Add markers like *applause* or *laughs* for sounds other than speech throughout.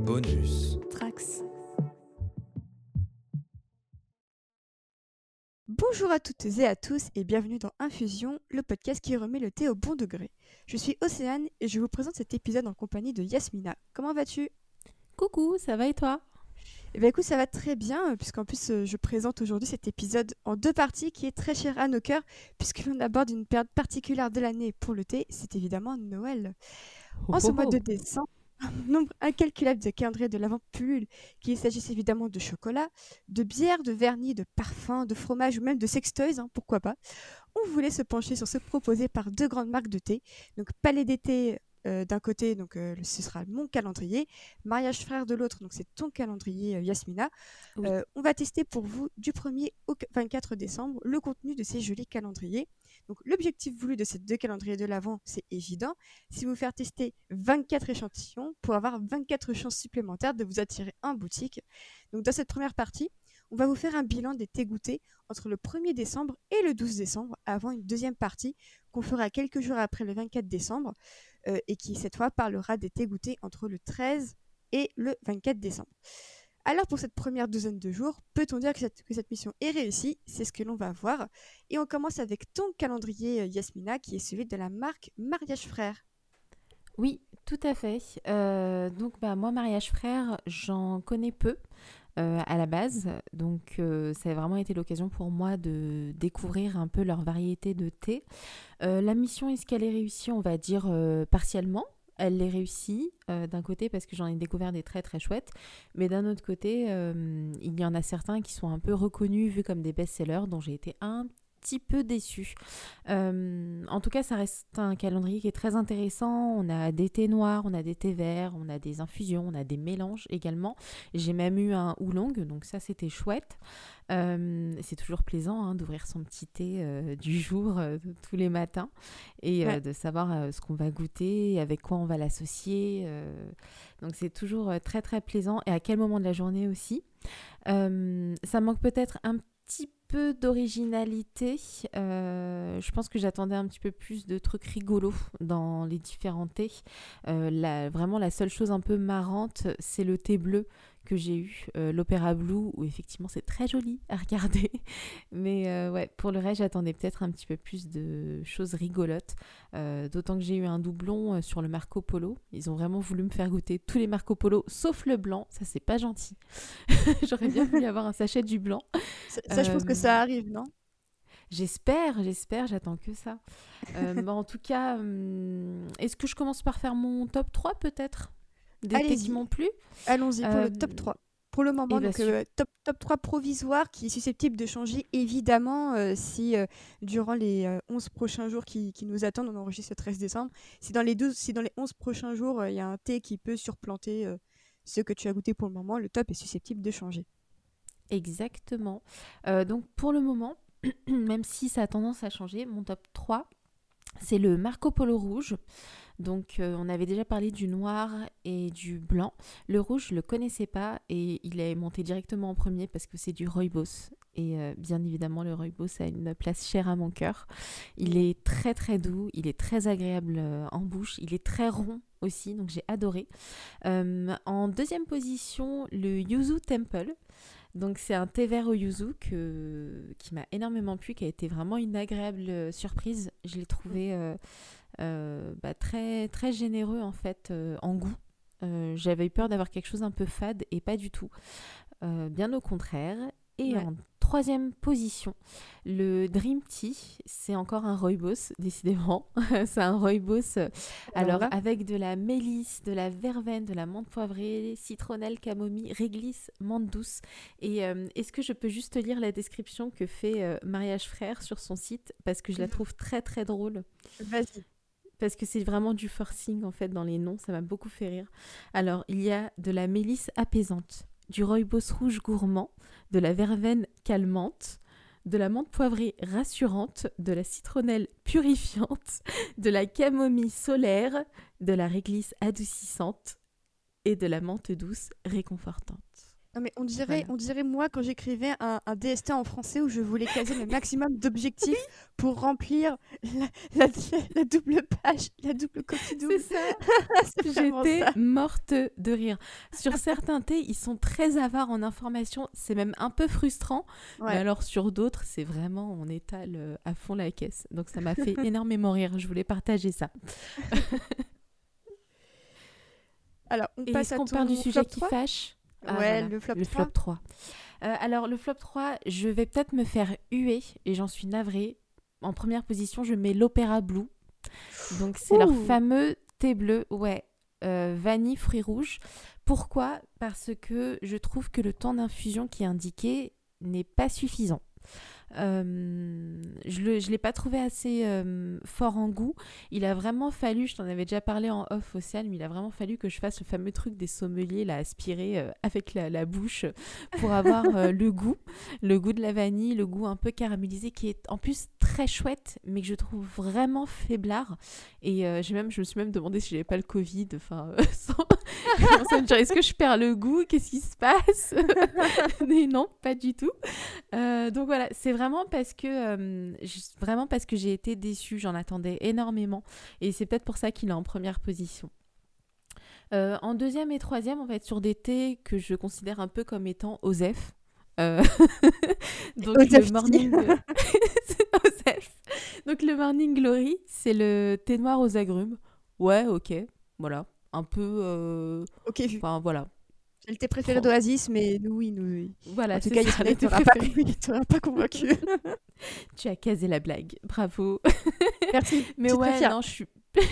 Bonus. Trax. Bonjour à toutes et à tous et bienvenue dans Infusion, le podcast qui remet le thé au bon degré. Je suis Océane et je vous présente cet épisode en compagnie de Yasmina. Comment vas-tu? Coucou, ça va et toi? Eh bien écoute, ça va très bien, puisqu'en plus euh, je présente aujourd'hui cet épisode en deux parties qui est très cher à nos cœurs, puisque l'on aborde une période particulière de l'année pour le thé, c'est évidemment Noël. En ce mois de décembre, un nombre incalculable de calendriers de l'avant pullule, qu'il s'agisse évidemment de chocolat, de bière, de vernis, de parfums, de fromage ou même de sextoys, hein, pourquoi pas. On voulait se pencher sur ce proposé par deux grandes marques de thé, donc Palais d'été euh, d'un côté, donc euh, ce sera mon calendrier, Mariage frère de l'autre, donc c'est ton calendrier euh, Yasmina. Oui. On va tester pour vous du 1er au 24 décembre le contenu de ces jolis calendriers. Donc l'objectif voulu de ces deux calendriers de l'Avent, c'est évident, c'est vous faire tester 24 échantillons pour avoir 24 chances supplémentaires de vous attirer en boutique. Donc dans cette première partie, on va vous faire un bilan des thés goûtés entre le 1er décembre et le 12 décembre avant une deuxième partie qu'on fera quelques jours après le 24 décembre euh, et qui cette fois parlera des thés goûtés entre le 13 et le 24 décembre. Alors pour cette première douzaine de jours, peut-on dire que cette, que cette mission est réussie? C'est ce que l'on va voir. Et on commence avec ton calendrier euh, Yasmina qui est celui de la marque Mariage Frère. Oui, tout à fait. Euh, donc, bah, moi, Mariage Frère, j'en connais peu euh, à la base. Donc, euh, ça a vraiment été l'occasion pour moi de découvrir un peu leur variété de thé. Euh, la mission, est-ce qu'elle est réussie? On va dire partiellement. Elle l'est réussie d'un côté parce que j'en ai découvert des très très chouettes, mais d'un autre côté, il y en a certains qui sont un peu reconnus, vus comme des best-sellers, dont j'ai été un petit peu déçue. Euh, en tout cas, ça reste un calendrier qui est très intéressant. On a des thés noirs, on a des thés verts, on a des infusions, on a des mélanges également. J'ai même eu un oolong, donc ça c'était chouette. Euh, c'est toujours plaisant hein, d'ouvrir son petit thé euh, du jour euh, tous les matins et Ouais. de savoir ce qu'on va goûter, avec quoi on va l'associer. donc c'est toujours très très plaisant et à quel moment de la journée aussi? Ça manque peut-être un petit peu d'originalité. Euh, je pense que j'attendais un petit peu plus de trucs rigolos dans les différents thés. Euh, la- vraiment, la seule chose un peu marrante, c'est le thé bleu que j'ai eu, euh, l'Opéra Blue, où effectivement c'est très joli à regarder. *laughs* Mais euh, ouais, pour le reste, j'attendais peut-être un petit peu plus de choses rigolotes. Euh, D'autant que j'ai eu un doublon sur le Marco Polo. Ils ont vraiment voulu me faire goûter tous les Marco Polo, sauf le blanc. Ça, c'est pas gentil. *laughs* J'aurais bien voulu avoir un sachet du blanc. Ça, ça, je pense que ça arrive, non? J'espère, j'espère, j'attends que ça. *laughs* Bah, en tout cas, hum, est-ce que je commence par faire mon top 3 peut-être? Des thés Allez-y. qui m'ont plu Allons-y pour Euh, le top 3. Pour le moment, eh donc, euh, top, top 3 provisoire qui est susceptible de changer évidemment euh, si euh, durant les euh, 11 prochains jours qui, qui nous attendent, on enregistre le 13 décembre, si dans les, 12, si dans les 11 prochains jours euh, il y a un thé qui peut surplanter euh, ce que tu as goûté pour le moment, le top est susceptible de changer. Exactement. Euh, donc pour le moment, *clears throat* même si ça a tendance à changer, mon top 3, c'est le Marco Polo rouge. Donc euh, on avait déjà parlé du noir et du blanc. Le rouge, je le connaissais pas et il est monté directement en premier parce que c'est du rooibos. Et euh, bien évidemment, le rooibos a une place chère à mon cœur. Il est très très doux, il est très agréable euh, en bouche, il est très rond aussi, donc j'ai adoré. En deuxième position, le Yuzu Temple. Donc c'est un thé vert au yuzu que, qui m'a énormément plu, qui a été vraiment une agréable euh, surprise. Je l'ai trouvé euh, euh, bah, très, très généreux en fait euh, en goût. J'avais eu peur d'avoir quelque chose un peu fade et pas du tout. Bien au contraire. Et Ouais. en troisième position, le Dream Tea, c'est encore un rooibos, *laughs* décidément. *laughs* c'est un rooibos euh, alors, avec de la mélisse, de la verveine, de la menthe poivrée, citronnelle, camomille, réglisse, menthe douce. Et euh, est-ce que je peux juste lire la description que fait euh, Mariage Frère sur son site? Parce que je la trouve très très drôle. vas-y. Parce que c'est vraiment du forcing en fait dans les noms, ça m'a beaucoup fait rire. Alors, il y a de la mélisse apaisante, du rooibos rouge gourmand, de la verveine calmante, de la menthe poivrée rassurante, de la citronnelle purifiante, de la camomille solaire, de la réglisse adoucissante et de la menthe douce réconfortante. Non mais on dirait, Voilà. on dirait moi quand j'écrivais un, un DST en français où je voulais caser le maximum d'objectifs *laughs* pour remplir la, la- la double page, la double copie double. C'est ça. *laughs* J'étais morte de rire. Sur certains thés, ils sont très avares en informations. C'est même un peu frustrant. Mais alors sur d'autres, c'est vraiment, on étale euh, à fond la caisse. Donc ça m'a fait *laughs* énormément rire. Je voulais partager ça. Alors on Et passe à qu'on ton parle du sujet qui 3? fâche? Ah, Ouais, voilà, le flop le 3. flop 3. Euh, alors, le flop 3, je vais peut-être me faire huer et j'en suis navrée. En première position, je mets l'Opéra Blue. Donc, c'est leur fameux thé bleu, ouais, euh, vanille, fruits rouges. Pourquoi? Parce que je trouve que le temps d'infusion qui est indiqué n'est pas suffisant. Euh, je ne l'ai pas trouvé assez euh, fort en goût. Il a vraiment fallu, je t'en avais déjà parlé en off, Océane, mais il a vraiment fallu que je fasse le fameux truc des sommeliers, là, aspirer euh, avec la, la bouche pour avoir euh, le goût, le goût de la vanille, le goût un peu caramélisé qui est en plus très chouette, mais que je trouve vraiment faiblard. Et j'ai même, je me suis même demandé si j'avais pas le Covid. Enfin, *laughs* sans... est-ce que je perds le goût? Qu'est-ce qui se passe? *laughs* Mais non, pas du tout. Donc voilà, c'est vraiment parce que euh, vraiment parce que j'ai été déçue. J'en attendais énormément, et c'est peut-être pour ça qu'il est en première position. Euh, en deuxième et troisième, on va être sur des thés que je considère un peu comme étant OSEF. Euh, *laughs* donc Osef le morning. *laughs* *laughs* Donc le morning glory, c'est le thé noir aux agrumes. Ouais, ok, voilà, un peu, euh, Ok, enfin voilà, C'est le thé préféré d'Oasis, mais nous, oui, nous. voilà. en tout cas, ça, il *laughs* t'aura pas, convaincu. *laughs* Tu as casé la blague, bravo. *laughs* Merci. Mais ouais, non,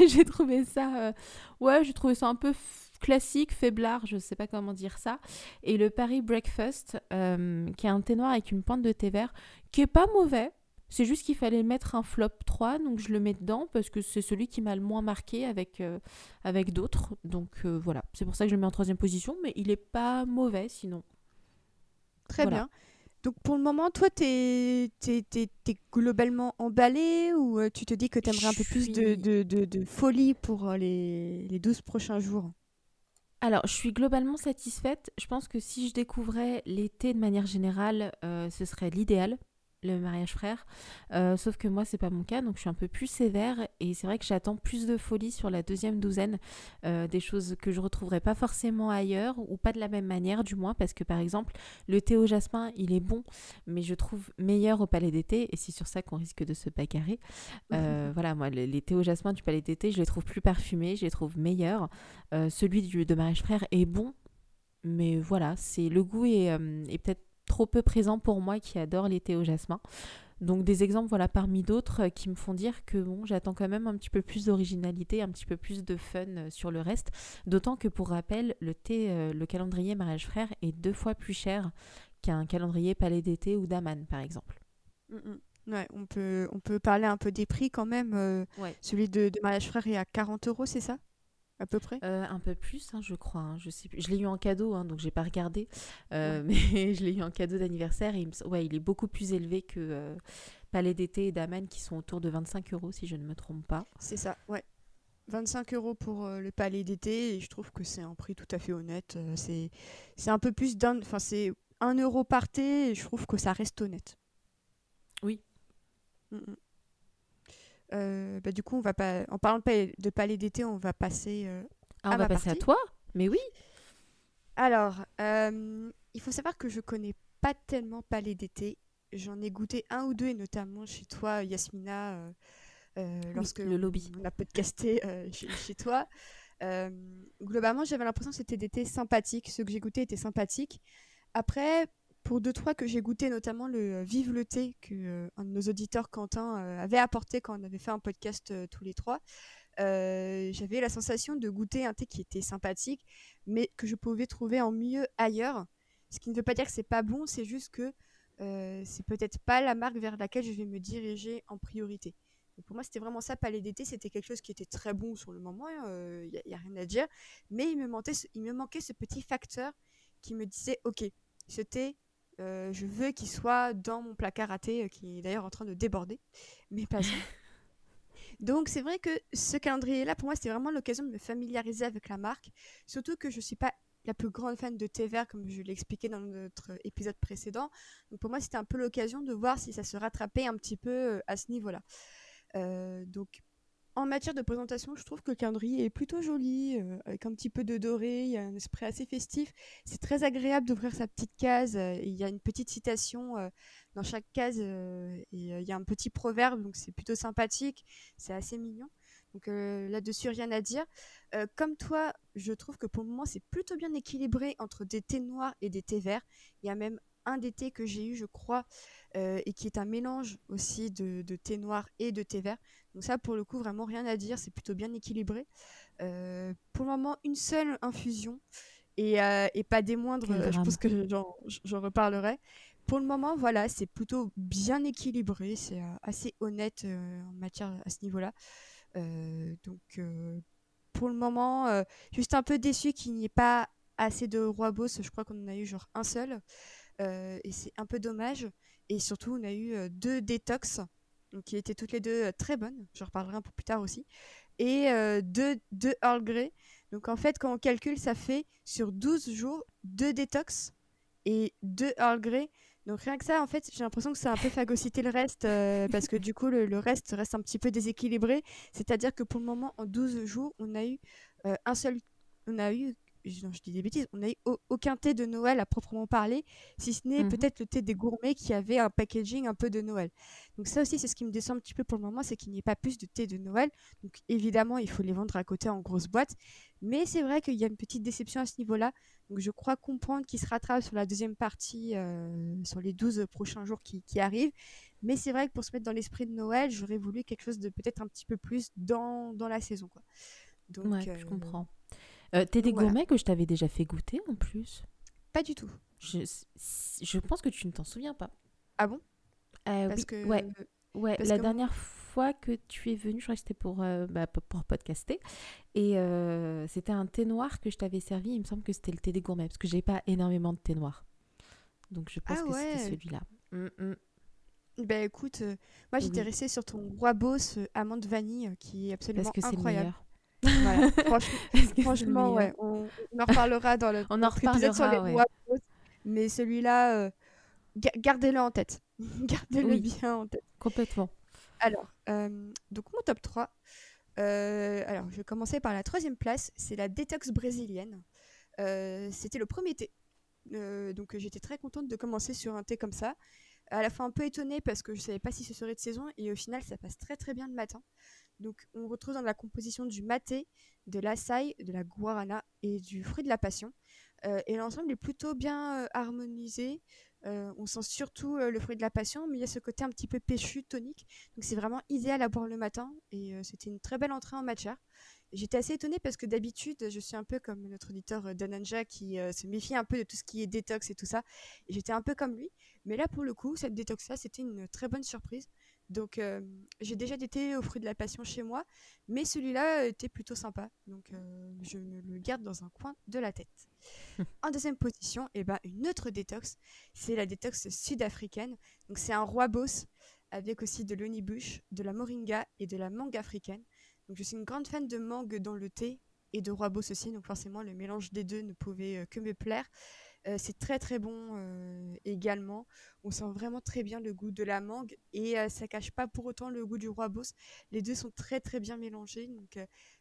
j'ai trouvé ça... euh, Ouais, j'ai trouvé ça un peu classique, faiblard, je sais pas comment dire ça. Et le Paris Breakfast, euh, qui est un thé noir avec une pointe de thé vert, qui est pas mauvais. C'est juste qu'il fallait mettre un flop 3, donc je le mets dedans parce que c'est celui qui m'a le moins marqué avec, euh, avec d'autres. Donc euh, voilà, c'est pour ça que je le mets en troisième position, mais il est pas mauvais sinon. Très Voilà. bien. Donc pour le moment, toi, t'es es, globalement emballé ou euh, tu te dis que t'aimerais un peu plus de, de, de, de folie pour les, les 12 prochains jours? Alors, je suis globalement satisfaite. Je pense que si je découvrais l'été de manière générale, euh, ce serait l'idéal, le mariage frère. Euh, sauf que moi, c'est pas mon cas, donc je suis un peu plus sévère. Et c'est vrai que j'attends plus de folie sur la deuxième douzaine, euh, des choses que je retrouverai pas forcément ailleurs, ou pas de la même manière, du moins, parce que par exemple, le thé au jasmin, il est bon, mais je trouve meilleur au palais d'été, et c'est sur ça qu'on risque de se bagarrer. Euh, voilà, moi, les, les thés au jasmin du palais d'été, je les trouve plus parfumés, je les trouve meilleurs. Celui du, de mariage frère est bon, mais voilà, c'est le goût est, est peut-être trop peu présent pour moi qui adore thés au jasmin. Donc des exemples, voilà, parmi d'autres euh, qui me font dire que bon, j'attends quand même un petit peu plus d'originalité, un petit peu plus de fun euh, sur le reste. D'autant que pour rappel, le thé, euh, le calendrier mariage frère est deux fois plus cher qu'un calendrier palais d'été ou daman, par exemple. Mm, mm. Ouais, on peut, on peut parler un peu des prix quand même. euh, Ouais. celui de, de mariage frère est à 40 euros, c'est ça? À peu près? Euh, un peu plus, hein, je crois. hein, je sais plus. Je l'ai eu en cadeau, hein, donc j'ai pas regardé. Euh, *laughs* Mais je l'ai eu en cadeau d'anniversaire. Et il, me ouais, il est beaucoup plus élevé que euh, Palais d'été et Daman qui sont autour de 25 euros, si je ne me trompe pas. C'est ça, ouais. 25 euros pour le palais d'été et je trouve que c'est un prix tout à fait honnête. c'est c'est un peu plus d'un. Enfin, c'est 1 euro par thé et je trouve que ça reste honnête. Oui. Mm, mm. Euh, bah, du coup, on va pas. En parlant de palais, de palais d'été, on va passer. euh, Ah, À on va ma passer partie. à toi Mais oui. Alors, euh, il faut savoir que je connais pas tellement palais d'été. J'en ai goûté un ou deux, et notamment chez toi, Yasmina, lorsque le lobby. on a podcasté chez, chez toi. Globalement, j'avais l'impression que c'était des thés sympathiques. Ceux que j'ai goûtés étaient sympathiques. Après, pour deux, trois que j'ai goûté, notamment le euh, Vive le thé, que euh, de nos auditeurs, Quentin, euh, avait apporté quand on avait fait un podcast euh, tous les trois, euh, j'avais la sensation de goûter un thé qui était sympathique, mais que je pouvais trouver en mieux ailleurs. Ce qui ne veut pas dire que c'est pas bon, c'est juste que euh, c'est peut-être pas la marque vers laquelle je vais me diriger en priorité. Pour moi, c'était vraiment ça, Palais d'été. C'était quelque chose qui était très bon sur le moment, il n'y a, y a rien à dire. Mais il me, il me manquait ce petit facteur qui me disait Ok, ce thé, euh, je veux qu'il soit dans mon placard à thé, euh, qui est d'ailleurs en train de déborder. Mais pas *laughs* Donc c'est vrai que ce calendrier-là, pour moi, c'était vraiment l'occasion de me familiariser avec la marque. Surtout que je ne suis pas la plus grande fan de thé vert, comme je l'ai expliqué dans notre épisode précédent. Donc pour moi, c'était un peu l'occasion de voir si ça se rattrapait un petit peu à ce niveau-là. donc en matière de présentation, je trouve que le calendrier est plutôt joli, euh, avec un petit peu de doré, il y a un esprit assez festif. C'est très agréable d'ouvrir sa petite case, euh, il y a une petite citation euh, dans chaque case, et il y a un petit proverbe, donc c'est plutôt sympathique, c'est assez mignon. Donc là-dessus, rien à dire. comme toi, je trouve que pour le moment, c'est plutôt bien équilibré entre des thés noirs et des thés verts. Il y a même un des thés que j'ai eu, je crois, euh, et qui est un mélange aussi de, thé noir et de thé vert. Donc ça, pour le coup, vraiment rien à dire, c'est plutôt bien équilibré. Euh, pour le moment, une seule infusion, et, euh, pas des moindres, je pense que j'en reparlerai. Pour le moment, voilà, c'est plutôt bien équilibré, c'est assez honnête en matière à ce niveau-là. donc pour le moment, juste un peu déçu qu'il n'y ait pas assez de roi boss. Je crois qu'on en a eu genre un seul. Euh, et c'est un peu dommage. Et surtout, on a eu euh, deux détox, qui étaient toutes les deux euh, très bonnes. Je reparlerai un peu plus tard aussi. Et deux, deux Earl Grey. Donc en fait, quand on calcule, ça fait sur 12 jours deux détox et deux Earl Grey. Donc rien que ça, en fait, j'ai l'impression que ça a un peu phagocyté le reste, *laughs* parce que du coup, le, le, reste reste un petit peu déséquilibré. C'est-à-dire que pour le moment, en 12 jours, on a eu un seul... On a eu je, dis des bêtises, on n'a eu aucun thé de Noël à proprement parler, si ce n'est mmh peut-être le thé des gourmets qui avait un packaging un peu de Noël. Donc ça aussi, c'est ce qui me descend un petit peu pour le moment, c'est qu'il n'y ait pas plus de thé de Noël. Donc évidemment, il faut les vendre à côté en grosses boîtes. Mais c'est vrai qu'il y a une petite déception à ce niveau-là. Donc je crois comprendre qu'il se rattrape sur la deuxième partie, euh, sur les 12 prochains jours qui, arrivent. Mais c'est vrai que pour se mettre dans l'esprit de Noël, j'aurais voulu quelque chose de peut-être un petit peu plus dans, dans la saison. Quoi. Donc, ouais, je euh, comprends. Euh, T'es des gourmets que je t'avais déjà fait goûter en plus? Pas du tout. Je, je pense que tu ne t'en souviens pas. Ah bon? Euh, Parce que... Ouais, ouais la dernière fois que tu es venu, je crois que c'était pour, euh, bah, pour podcaster. Et c'était un thé noir que je t'avais servi. Il me semble que c'était le thé des gourmets parce que j'ai pas énormément de thé noir. Donc je pense ah que c'était celui-là. Mm Ben écoute, moi j'étais restée sur ton roi boss amande vanille qui est absolument parce que incroyable. Voilà. *laughs* franchement, ouais, on, en reparlera dans le on en reparlera, sur les ouais. mais celui-là, euh, gardez-le en tête. *laughs* gardez-le bien en tête. Complètement. Alors, euh, donc mon top 3. Euh, alors, je vais commencer par la troisième place. C'est la détox brésilienne. C'était le premier thé. donc, j'étais très contente de commencer sur un thé comme ça à la fois un peu étonnée parce que je savais pas si ce serait de saison et au final ça passe très très bien le matin. Donc on retrouve dans la composition du maté, de l'açaï, de la guarana et du fruit de la passion. Euh, et l'ensemble est plutôt bien euh, harmonisé. Euh, on sent surtout le fruit de la passion, mais il y a ce côté un petit peu péchu, tonique. Donc c'est vraiment idéal à boire le matin et c'était une très belle entrée en matière. J'étais assez étonnée parce que d'habitude, je suis un peu comme notre auditeur Dananja qui se méfie un peu de tout ce qui est détox et tout ça. J'étais un peu comme lui. Mais là, pour le coup, cette détox-là, c'était une très bonne surprise. Donc euh, j'ai déjà été au fruit de la passion chez moi, mais celui-là était plutôt sympa. Donc euh, je me le garde dans un coin de la tête. *laughs* en deuxième position, eh ben, une autre détox, c'est la détox sud-africaine. Donc c'est un roi boss avec aussi de l'onibush, de la moringa et de la mangue africaine. Donc je suis une grande fan de mangue dans le thé et de roi boss aussi, donc forcément le mélange des deux ne pouvait euh, que me plaire. Euh, c'est très très bon euh, également. On sent vraiment très bien le goût de la mangue et euh, ça cache pas pour autant le goût du roi boss. Les deux sont très très bien mélangés. Donc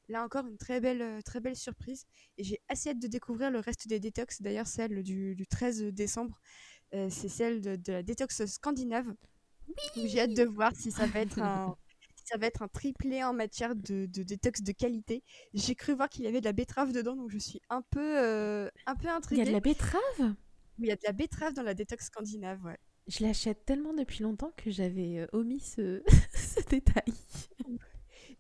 là encore une très belle très belle surprise et j'ai assez hâte de découvrir le reste des détox. D'ailleurs celle du, 13 décembre, c'est celle de, la détox scandinave. J'ai hâte de voir si ça va être un ça va être un triplé en matière de, détox de qualité. J'ai cru voir qu'il y avait de la betterave dedans, donc je suis un peu, euh, un peu intriguée. Il y a de la betterave? Oui, il y a de la betterave dans la détox scandinave, ouais. Je l'achète tellement depuis longtemps que j'avais euh, omis ce... *laughs* détail.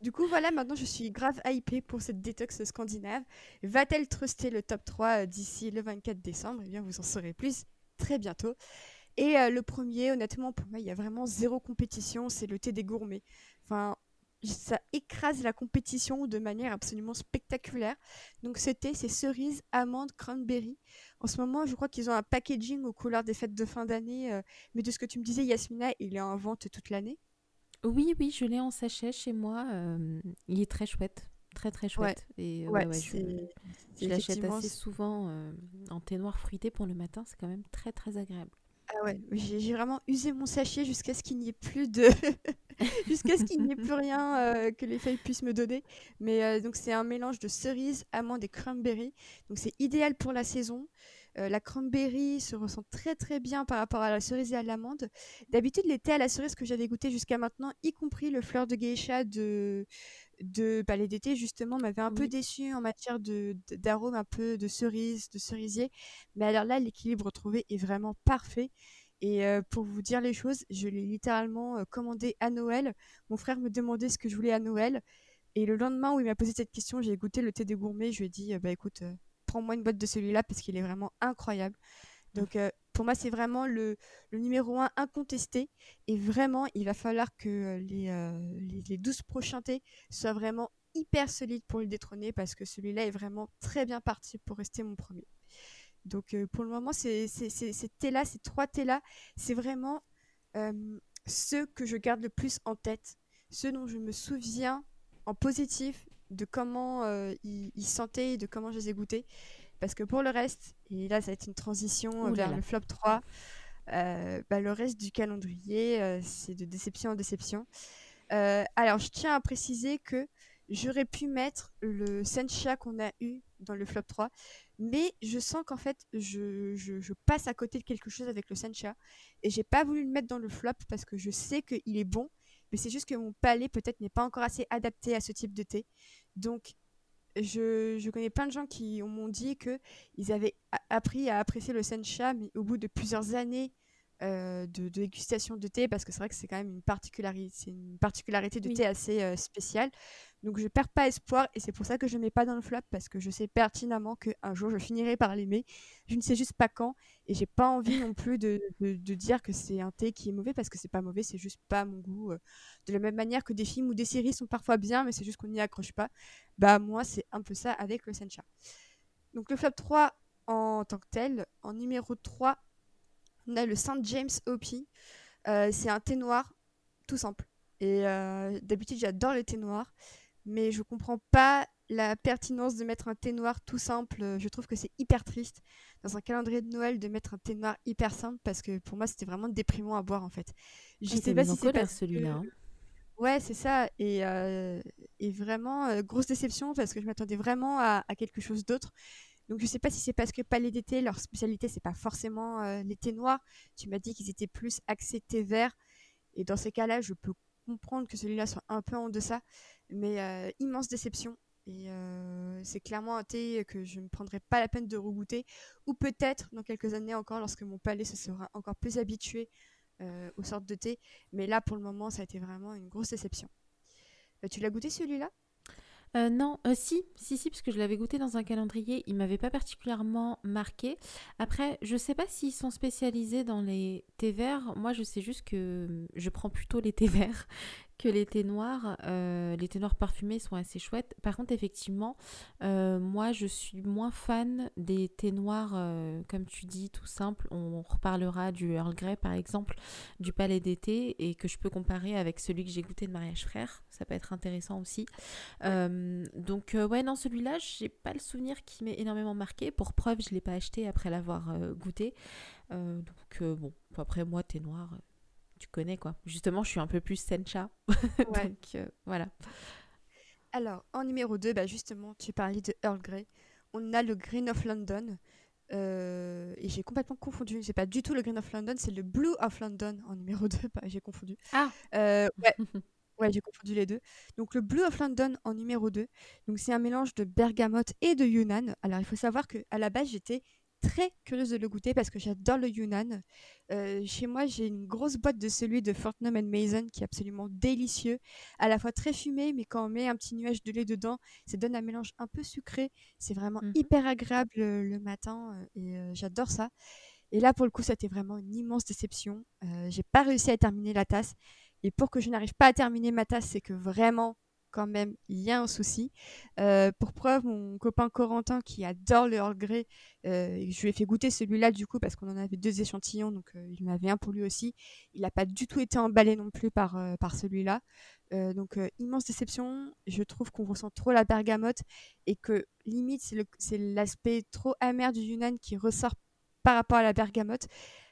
Du coup, voilà, maintenant je suis grave hypée pour cette détox scandinave. Va-t-elle truster le top 3 euh, d'ici le 24 décembre? Eh bien, vous en saurez plus très bientôt. Et le premier, honnêtement, pour moi, il y a vraiment zéro compétition, c'est le thé des gourmets. Enfin, ça écrase la compétition de manière absolument spectaculaire. Donc c'était ces cerises, amandes, cranberry. En ce moment, je crois qu'ils ont un packaging aux couleurs des fêtes de fin d'année. Euh, mais de ce que tu me disais, Yasmina, il est en vente toute l'année. Oui, oui, je l'ai en sachet chez moi. Euh, il est très chouette. très très chouette. Et ouais, je, l'achète assez souvent en thé noir fruité pour le matin, c'est quand même très très agréable. Ah ouais, j'ai vraiment usé mon sachet jusqu'à ce qu'il n'y ait plus de *laughs* jusqu'à ce qu'il n'y ait plus rien que les feuilles puissent me donner. Mais donc c'est un mélange de cerises, amandes et cranberry. Donc c'est idéal pour la saison. Euh, la cranberry se ressent très très bien par rapport à la cerise et à l'amande. D'habitude, les thés à la cerise que j'avais goûté jusqu'à maintenant, y compris le fleur de geisha de, de palais d'été, justement, m'avait un peu déçu en matière d'arôme, un peu de cerise, de cerisier. Mais alors là, l'équilibre trouvé est vraiment parfait. Et euh, pour vous dire les choses, je l'ai littéralement euh, commandé à Noël. Mon frère me demandait ce que je voulais à Noël. Et le lendemain où il m'a posé cette question, j'ai goûté le thé des gourmets. Je lui ai dit, bah écoute, prends-moi une boîte de celui-là parce qu'il est vraiment incroyable. Donc euh, pour moi, c'est vraiment le, numéro un incontesté. Et vraiment, il va falloir que euh, les, euh, les, 12 prochains thés soient vraiment hyper solides pour le détrôner parce que celui-là est vraiment très bien parti pour rester mon premier. Donc pour le moment, ces, ces, ces trois thés-là, c'est vraiment ceux que je garde le plus en tête, ceux dont je me souviens en positif de comment euh, ils, sentaient et de comment je les ai goûtés. Parce que pour le reste, et là ça va être une transition vers le flop 3, euh, bah, le reste du calendrier, euh, c'est de déception en déception. alors je tiens à préciser que j'aurais pu mettre le Sencha qu'on a eu dans le flop 3, mais je sens qu'en fait je, je, passe à côté de quelque chose avec le Sencha et j'ai pas voulu le mettre dans le flop parce que je sais qu'il est bon mais c'est juste que mon palais peut-être n'est pas encore assez adapté à ce type de thé. Donc, je, je connais plein de gens qui m'ont dit qu'ils avaient appris à apprécier le sencha, mais au bout de plusieurs années euh, de, dégustation de thé parce que c'est vrai que c'est quand même une particularité, une particularité de thé assez euh, spéciale. Donc je perds pas espoir et c'est pour ça que je ne mets pas dans le flop parce que je sais pertinemment qu'un jour je finirai par l'aimer. Je ne sais juste pas quand et j'ai pas envie non plus de, de, dire que c'est un thé qui est mauvais parce que c'est pas mauvais, c'est juste pas mon goût. Euh. De la même manière que des films ou des séries sont parfois bien mais c'est juste qu'on n'y accroche pas. Bah moi c'est un peu ça avec le sencha. Donc le flop 3 en tant que tel, en numéro 3, on a le Saint James Hopi. Euh, c'est un thé noir, tout simple. Et euh, d'habitude, j'adore le thé noir, mais je comprends pas la pertinence de mettre un thé noir tout simple. Je trouve que c'est hyper triste dans un calendrier de Noël de mettre un thé noir hyper simple parce que pour moi, c'était vraiment déprimant à boire en fait. Je ah, sais pas si c'est celui-là. Hein. Ouais, c'est ça. Et, euh, vraiment, grosse déception parce que je m'attendais vraiment à, à, quelque chose d'autre. Donc je sais pas si c'est parce que Palais d'été, leur spécialité c'est pas forcément euh, les thés noirs. Tu m'as dit qu'ils étaient plus axés thé vert. Et dans ces cas-là, je peux comprendre que celui-là soit un peu en deçà. Mais euh, immense déception. Et euh, c'est clairement un thé que je ne prendrai pas la peine de regoûter. Ou peut-être dans quelques années encore, lorsque mon palais se sera encore plus habitué aux sortes de thé. Mais là, pour le moment, ça a été vraiment une grosse déception. tu l'as goûté celui-là? Euh, non, euh, si, si, si, parce que je l'avais goûté dans un calendrier, il m'avait pas particulièrement marqué. Après, je sais pas s'ils sont spécialisés dans les thés verts. Moi, je sais juste que je prends plutôt les thés *laughs* verts que les thés noirs. Euh, les thés noirs parfumés sont assez chouettes. Par contre, effectivement, euh, moi, je suis moins fan des thés noirs, euh, comme tu dis, tout simple. On reparlera du Earl Grey, par exemple, du Palais d'été, et que je peux comparer avec celui que j'ai goûté de mariage frère. Ça peut être intéressant aussi. donc, ouais, non, celui-là, j'ai pas le souvenir qui m'est énormément marqué. Pour preuve, je l'ai pas acheté après l'avoir goûté. donc, bon, après, moi, thé noir tu connais quoi. Justement, je suis un peu plus sencha. *laughs* Donc euh, voilà. Alors, en numéro 2, bah, justement, tu parlais de Earl Grey. On a le Green of London. Euh, et j'ai complètement confondu. C'est pas du tout le Green of London, c'est le Blue of London en numéro 2. *laughs* Bah, j'ai confondu. Ah euh, Ouais. *laughs* Ouais, j'ai confondu les deux. Donc le Blue of London en numéro 2. Donc c'est un mélange de bergamote et de Yunnan. Alors il faut savoir que à la base j'étais très curieuse de le goûter parce que j'adore le Yunnan. Euh, chez moi, j'ai une grosse boîte de celui de Fortnum Mason qui est absolument délicieux, à la fois très fumé, mais quand on met un petit nuage de lait dedans, ça donne un mélange un peu sucré. C'est vraiment mmh hyper agréable le, matin euh, et euh, j'adore ça. Et là, pour le coup, c'était vraiment une immense déception. j'ai pas réussi à terminer la tasse. Et pour que je n'arrive pas à terminer ma tasse, c'est que vraiment, quand même, il y a un souci. Euh, pour preuve, mon copain Corentin, qui adore le Earl Grey, euh, je lui ai fait goûter celui-là du coup parce qu'on en avait deux échantillons, donc euh, il en avait un pour lui aussi. Il n'a pas du tout été emballé non plus par, par celui-là. donc immense déception. Je trouve qu'on ressent trop la bergamote et que limite c'est l'aspect trop amer du Yunnan qui ressort par rapport à la bergamote.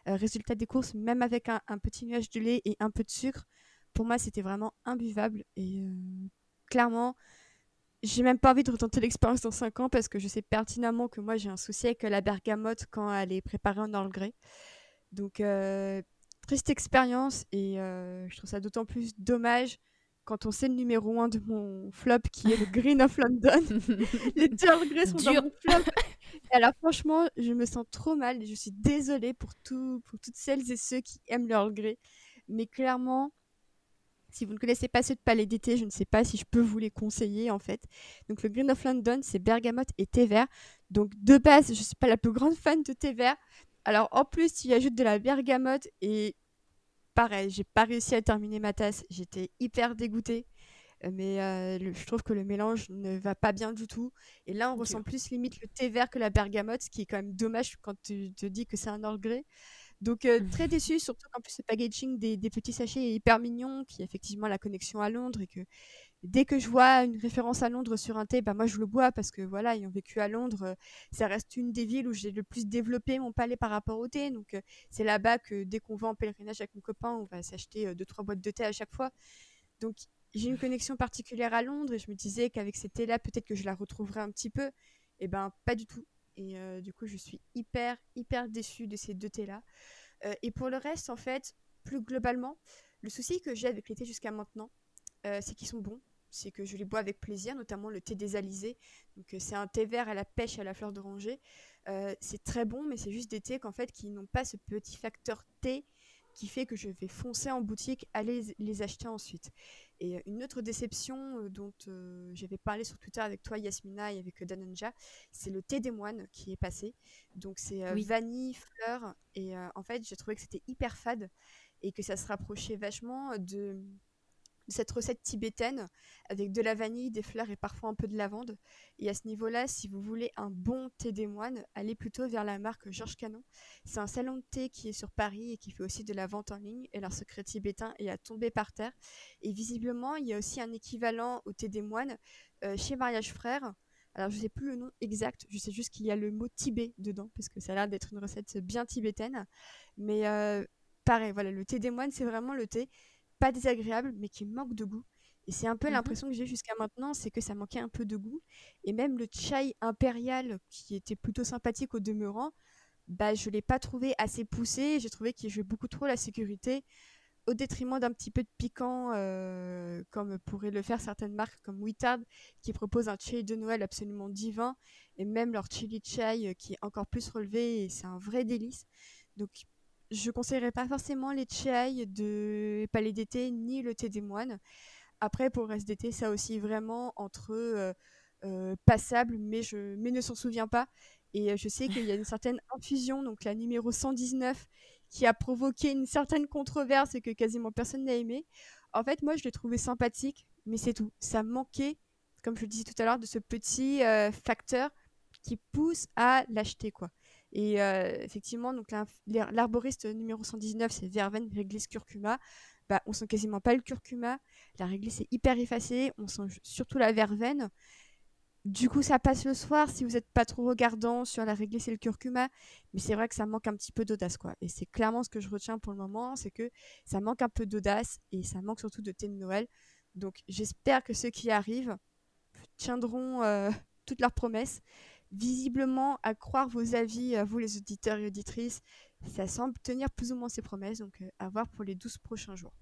résultat des courses, même avec un, petit nuage de lait et un peu de sucre, pour moi c'était vraiment imbuvable et clairement, j'ai même pas envie de retenter l'expérience dans 5 ans parce que je sais pertinemment que moi j'ai un souci avec la bergamote quand elle est préparée en Grey. Donc, euh, triste expérience et euh, je trouve ça d'autant plus dommage quand on sait le numéro 1 de mon flop qui est le *laughs* Green of London. *laughs* Les deux Grey sont dans mon flop. Et alors, franchement, je me sens trop mal et je suis désolée pour, tout, pour toutes celles et ceux qui aiment Grey. Mais clairement, si vous ne connaissez pas ceux de Palais d'été, je ne sais pas si je peux vous les conseiller en fait. Donc le Green of London, c'est bergamote et thé vert. Donc de base, je ne suis pas la plus grande fan de thé vert. Alors en plus, tu y ajoutes de la bergamote et pareil, j'ai pas réussi à terminer ma tasse. J'étais hyper dégoûtée. Euh, mais euh, je trouve que le mélange ne va pas bien du tout. Et là, on ressent plus limite le thé vert que la bergamote, ce qui est quand même dommage quand tu te dis que c'est un Earl Grey. Donc euh, mmh. très déçu, surtout qu'en plus le packaging des, petits sachets est hyper mignon, qui a effectivement la connexion à Londres et que dès que je vois une référence à Londres sur un thé, bah moi je le bois parce que voilà, ayant vécu à Londres, euh, ça reste une des villes où j'ai le plus développé mon palais par rapport au thé. Donc euh, c'est là-bas que dès qu'on va en pèlerinage avec mon copain, on va s'acheter deux trois boîtes de thé à chaque fois. Donc j'ai une connexion particulière à Londres et je me disais qu'avec ces thés-là, peut-être que je la retrouverais un petit peu. Et eh ben pas du tout. Et euh, du coup, je suis hyper, hyper déçue de ces deux thés-là. Euh, et pour le reste, en fait, plus globalement, le souci que j'ai avec les thés jusqu'à maintenant, euh, c'est qu'ils sont bons. C'est que je les bois avec plaisir, notamment le thé des alizés. Donc, c'est un thé vert à la pêche à la fleur d'oranger. c'est très bon, mais c'est juste des thés qu'en fait, qui n'ont pas ce petit facteur thé qui fait que je vais foncer en boutique, aller les acheter ensuite. Et euh, une autre déception euh, dont euh, j'avais parlé sur Twitter avec toi, Yasmina, et avec Dananja, c'est le thé des moines qui est passé. Donc c'est vanille, fleurs, et en fait j'ai trouvé que c'était hyper fade et que ça se rapprochait vachement de cette recette tibétaine avec de la vanille, des fleurs et parfois un peu de lavande. Et à ce niveau-là, si vous voulez un bon thé des moines, allez plutôt vers la marque Georges Canon. C'est un salon de thé qui est sur Paris et qui fait aussi de la vente en ligne. Et leur secret tibétain est à tomber par terre. Et visiblement, il y a aussi un équivalent au thé des moines euh, chez Mariage Frère. Alors je ne sais plus le nom exact, je sais juste qu'il y a le mot Tibet dedans, parce que ça a l'air d'être une recette bien tibétaine. Mais euh, pareil, voilà, le thé des moines, c'est vraiment le thé pas désagréable, mais qui manque de goût. Et c'est un peu mmh l'impression que j'ai jusqu'à maintenant, c'est que ça manquait un peu de goût. Et même le chai impérial, qui était plutôt sympathique au demeurant, bah, je ne l'ai pas trouvé assez poussé. J'ai trouvé qu'il jouait beaucoup trop la sécurité, au détriment d'un petit peu de piquant, euh, comme pourraient le faire certaines marques comme Wittard, qui proposent un chai de Noël absolument divin, et même leur chili chai, euh, qui est encore plus relevé, et c'est un vrai délice. Donc je conseillerais pas forcément les chai de Palais d'été ni le thé des moines. Après, pour le d'été, ça aussi vraiment entre euh, euh, passable, mais, je, mais ne s'en souvient pas. Et euh, je sais qu'il y a une certaine infusion, donc la numéro 119, qui a provoqué une certaine controverse et que quasiment personne n'a aimé. En fait, moi, je l'ai trouvé sympathique, mais c'est tout. Ça manquait, comme je le disais tout à l'heure, de ce petit facteur qui pousse à l'acheter, quoi. Et euh, effectivement, donc l'arboriste numéro 119, c'est verveine, réglisse, curcuma. Bah, on sent quasiment pas le curcuma. La réglisse est hyper effacée. On sent surtout la verveine. Du coup, ça passe le soir si vous n'êtes pas trop regardant sur la réglisse et le curcuma. Mais c'est vrai que ça manque un petit peu d'audace, quoi. Et c'est clairement ce que je retiens pour le moment, c'est que ça manque un peu d'audace et ça manque surtout de thé de Noël. Donc, j'espère que ceux qui arrivent tiendront euh, *laughs* toutes leurs promesses visiblement, à croire vos avis, à vous les auditeurs et auditrices, ça semble tenir plus ou moins ses promesses. Donc, euh, à voir pour les 12 prochains jours.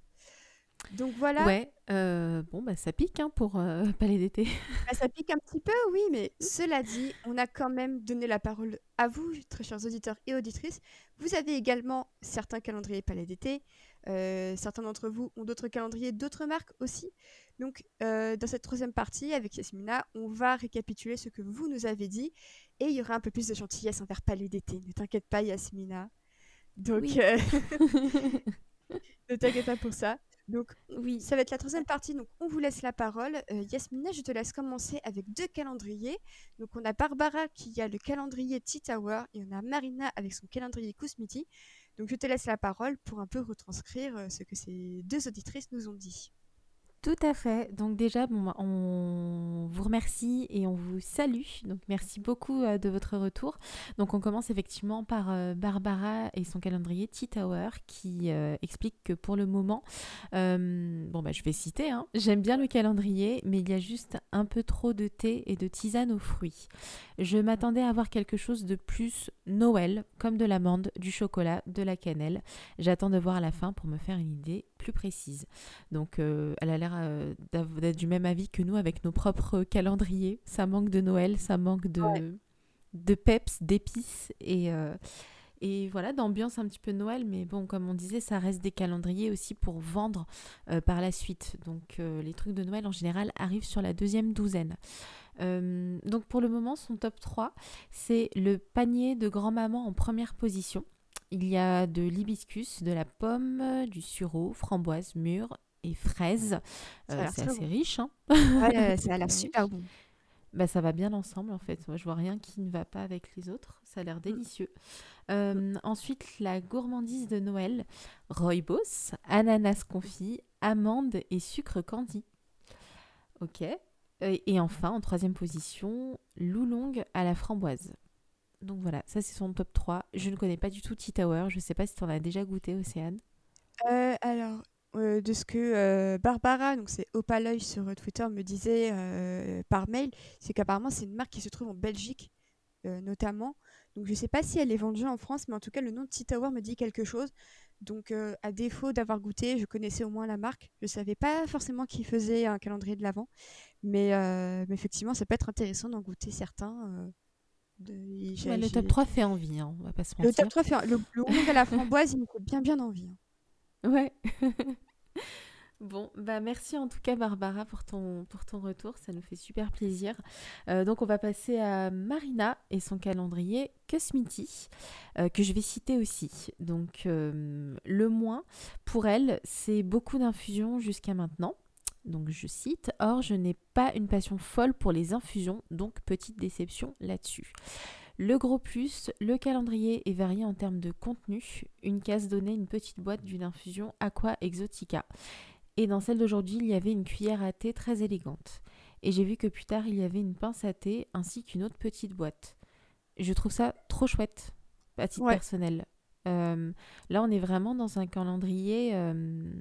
Donc voilà. Ouais, euh, bon, bah, ça pique hein, pour euh, *laughs* Palais d'été. Bah, ça pique un petit peu, oui, mais cela dit, on a quand même donné la parole à vous, très chers auditeurs et auditrices. Vous avez également certains calendriers Palais d'été. Euh, certains d'entre vous ont d'autres calendriers, d'autres marques aussi. Donc, dans cette troisième partie, avec Yasmina, on va récapituler ce que vous nous avez dit et il y aura un peu plus de gentillesse envers Palais d'été. Ne t'inquiète pas, Yasmina. Donc, *laughs* *laughs* ne t'inquiète pas pour ça. Donc, oui, ça va être la troisième partie. Donc, on vous laisse la parole. Euh, Yasmina, je te laisse commencer avec deux calendriers. Donc, on a Barbara qui a le calendrier T-Tower et on a Marina avec son calendrier Kousmiti. Donc, je te laisse la parole pour un peu retranscrire euh, ce que ces deux auditrices nous ont dit. Tout à fait. Donc déjà, bon, on vous remercie et on vous salue. Donc merci beaucoup euh, de votre retour. Donc on commence effectivement par euh, Barbara et son calendrier T-Tower qui euh, explique que pour le moment, bon bah je vais citer, hein, j'aime bien le calendrier, mais il y a juste un peu trop de thé et de tisane aux fruits. Je m'attendais à avoir quelque chose de plus Noël, comme de l'amande, du chocolat, de la cannelle. J'attends de voir la fin pour me faire une idée plus précise. Donc elle a l'air euh, d'être du même avis que nous avec nos propres calendriers. Ça manque de Noël, ça manque de, de peps, d'épices et, euh, et voilà, d'ambiance un petit peu Noël. Mais bon, comme on disait, ça reste des calendriers aussi pour vendre euh, par la suite. Donc les trucs de Noël en général arrivent sur la deuxième douzaine. donc pour le moment, son top 3, c'est le panier de grand-maman en première position. Il y a de l'hibiscus, de la pomme, du sureau, framboise, mûre et fraises. Euh, c'est assez riche. Hein ouais, *laughs* ça a l'air super bon. Bah, ça va bien ensemble en fait. Moi, je vois rien qui ne va pas avec les autres. Ça a l'air mm. délicieux. Euh, ensuite, la gourmandise de Noël rooibos, ananas confit, amandes et sucre candy. Ok. Et enfin, en troisième position, loulong à la framboise. Donc voilà, ça c'est son top 3. Je ne connais pas du tout Tea Tower. Je ne sais pas si tu en as déjà goûté, Océane. Euh, alors, euh, de ce que euh, Barbara, donc c'est Opaloy sur Twitter, me disait par mail, c'est qu'apparemment c'est une marque qui se trouve en Belgique notamment. Donc je ne sais pas si elle est vendue en France, mais en tout cas le nom de Tea Tower me dit quelque chose. Donc à défaut d'avoir goûté, je connaissais au moins la marque. Je ne savais pas forcément qui faisait un calendrier de l'avant, mais, mais, effectivement ça peut être intéressant d'en goûter certains. De... le top 3 fait envie, hein, on va pas se mentir. Le top 3 fait le, le à la framboise, il me fait bien bien envie. Hein. Ouais. *laughs* Bon, bah merci en tout cas Barbara pour ton, pour ton retour, ça nous fait super plaisir. Euh, donc on va passer à Marina et son calendrier Cosmiti, euh, que je vais citer aussi. Donc euh, le moins, pour elle, c'est beaucoup d'infusions jusqu'à maintenant. Donc je cite, Or je n'ai pas une passion folle pour les infusions, donc petite déception là-dessus. Le gros plus, le calendrier est varié en termes de contenu. Une case donnait une petite boîte d'une infusion Aqua Exotica. Et dans celle d'aujourd'hui, il y avait une cuillère à thé très élégante. Et j'ai vu que plus tard, il y avait une pince à thé ainsi qu'une autre petite boîte. Je trouve ça trop chouette, à titre personnel. Euh, là, on est vraiment dans un calendrier euh,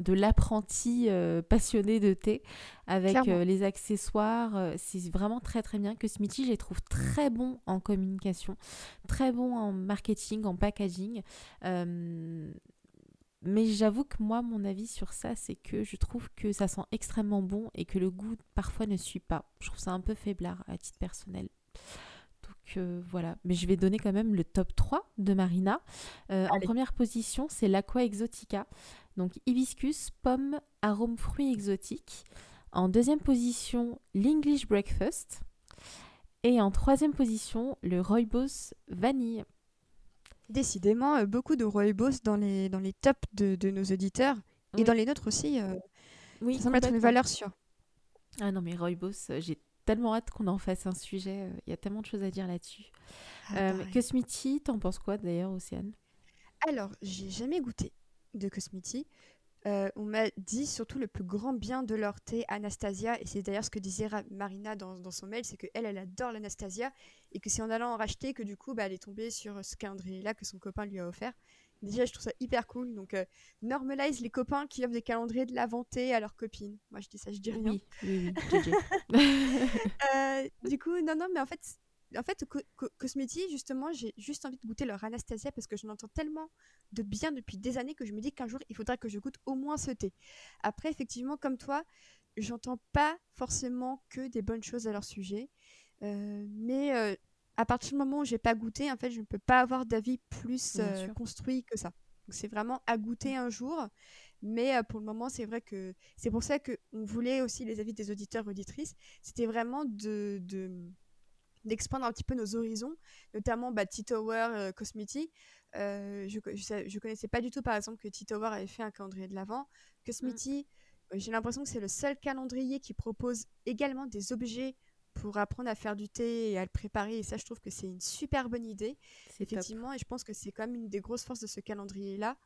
de l'apprenti euh, passionné de thé avec les accessoires. c'est vraiment très très bien. Que Smithy, je les trouve très bon en communication, très bon en marketing, en packaging. mais j'avoue que moi, mon avis sur ça, c'est que je trouve que ça sent extrêmement bon et que le goût parfois ne suit pas. Je trouve ça un peu faiblard à titre personnel voilà, mais je vais donner quand même le top 3 de Marina. Euh, en première position, c'est l'Aqua Exotica. Donc hibiscus, pomme, arôme fruits exotiques. En deuxième position, l'English Breakfast. Et en troisième position, le Rooibos Vanille. Décidément, euh, beaucoup de Rooibos dans les, dans les tops de, nos auditeurs. Et dans les nôtres aussi. Euh, oui, ça semble être une valeur sûre. Ah non, mais Rooibos, j'ai tellement hâte qu'on en fasse un sujet. Euh, il y a tellement de choses à dire là-dessus. Ah, euh, Cosmiti, t'en penses quoi d'ailleurs, Océane? Alors, j'ai jamais goûté de Cosmiti. Euh, on m'a dit surtout le plus grand bien de leur thé Anastasia, et c'est d'ailleurs ce que disait Marina dans, son mail, c'est qu'elle, elle adore l'Anastasia, et que c'est en allant en racheter que du coup, bah, elle est tombée sur ce calendrier-là que son copain lui a offert. Déjà, je trouve ça hyper cool. Donc, euh, normalise les copains qui offrent des calendriers de la vente à leurs copines. Moi, je dis ça, je dis rien. Oui, oui, oui. *laughs* euh, du coup, non, non, mais en fait, en fait, Cosmeti, justement, j'ai juste envie de goûter leur Anastasia parce que je entends tellement de bien depuis des années que je me dis qu'un jour, il faudra que je goûte au moins ce thé. Après, effectivement, comme toi, j'entends pas forcément que des bonnes choses à leur sujet. Euh, mais euh, à partir du moment où j'ai pas goûté, en fait, je ne peux pas avoir d'avis plus euh, construit que ça. c'est vraiment à goûter un jour. Mais euh, pour le moment, c'est vrai que c'est pour ça qu'on voulait aussi les avis des auditeurs et auditrices. C'était vraiment de, d'expandre un petit peu nos horizons, notamment bah, T-Tower, euh, Cosmity. Euh, je, je, connaissais pas du tout, par exemple, que T-Tower avait fait un calendrier de l'avant. Cosmity, mm. j'ai l'impression que c'est le seul calendrier qui propose également des objets pour apprendre à faire du thé et à le préparer. Et ça, je trouve que c'est une super bonne idée. Effectivement, et je pense que c'est quand même une des grosses forces de ce calendrier-là.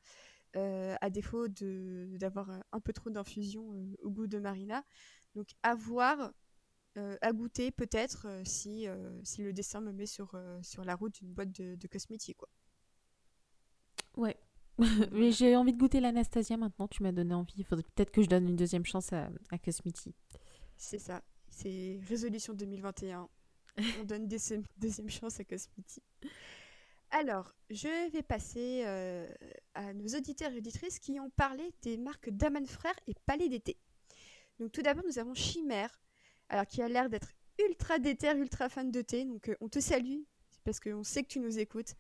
Euh, à défaut d'avoir un peu trop d'infusion euh, au goût de Marina. Donc à voir, euh, à goûter peut-être si, si le dessin me met sur, sur la route d'une boîte de, de cosmétiques. Quoi. Ouais. *laughs* Mais j'ai envie de goûter l'Anastasia maintenant, tu m'as donné envie. Il faudrait peut-être que je donne une deuxième chance à, à C'est ça, c'est résolution 2021. On donne des *laughs* deuxième chance à Cosmiti. Alors, je vais passer euh, à nos auditeurs et auditrices qui ont parlé des marques Daman Frères et Palais d'été. Donc tout d'abord, nous avons Chimère, alors qui a l'air d'être ultra déter, ultra fan de thé. Donc euh, on te salue parce qu'on sait que tu nous écoutes.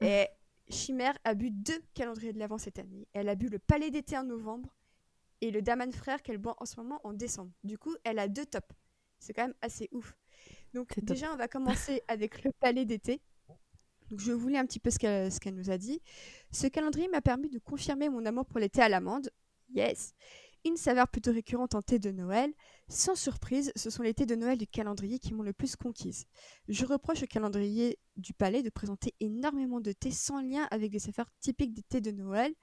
Et Chimère a bu deux calendriers de l'avant cette année. Elle a bu le Palais d'été en novembre et le Daman Frère qu'elle boit en ce moment en décembre. Du coup, elle a deux tops. C'est quand même assez ouf. Donc déjà, on va commencer *laughs* avec le Palais d'été. Donc, je voulais un petit peu ce qu'elle nous a dit. Ce calendrier m'a permis de confirmer mon amour pour les thés à l'amande. Yes Une saveur plutôt récurrente en thé de Noël. Sans surprise, ce sont les thés de Noël du calendrier qui m'ont le plus conquise. Je reproche au calendrier du palais de présenter énormément de thés sans lien avec des saveurs typiques des thés de Noël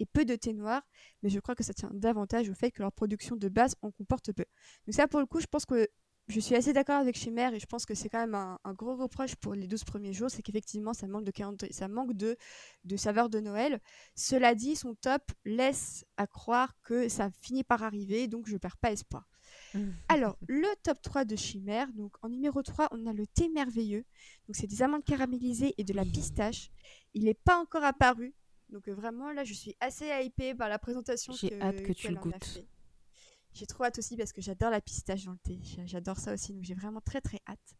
et peu de thé noir, mais je crois que ça tient davantage au fait que leur production de base en comporte peu. Donc ça, pour le coup, je pense que je suis assez d'accord avec Chimère et je pense que c'est quand même un, gros reproche pour les 12 premiers jours, c'est qu'effectivement ça manque de ça manque de, de saveur de Noël. Cela dit, son top laisse à croire que ça finit par arriver, donc je perds pas espoir. Mmh. *laughs* Alors, le top 3 de Chimère, donc en numéro 3, on a le thé merveilleux. Donc c'est des amandes caramélisées et de la pistache. Il n'est pas encore apparu. Donc vraiment là, je suis assez hypée par la présentation J'ai hâte que tu le goûtes. J'ai trop hâte aussi parce que j'adore la pistache dans le thé. J'adore ça aussi, donc j'ai vraiment très très hâte.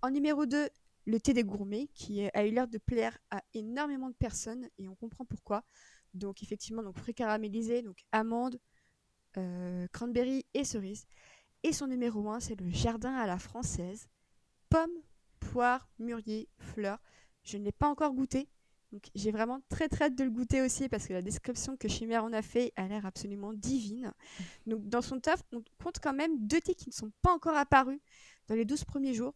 En numéro 2, le thé des gourmets, qui a eu l'air de plaire à énormément de personnes et on comprend pourquoi. Donc effectivement, donc fruits caramélisés, donc amandes, euh, cranberry et cerises. Et son numéro 1, c'est le jardin à la française. Pommes, poires, mûrier, fleurs. Je ne l'ai pas encore goûté, donc j'ai vraiment très très hâte de le goûter aussi parce que la description que Chimère en a fait a l'air absolument divine. Donc dans son top, on compte quand même deux thés qui ne sont pas encore apparus dans les 12 premiers jours.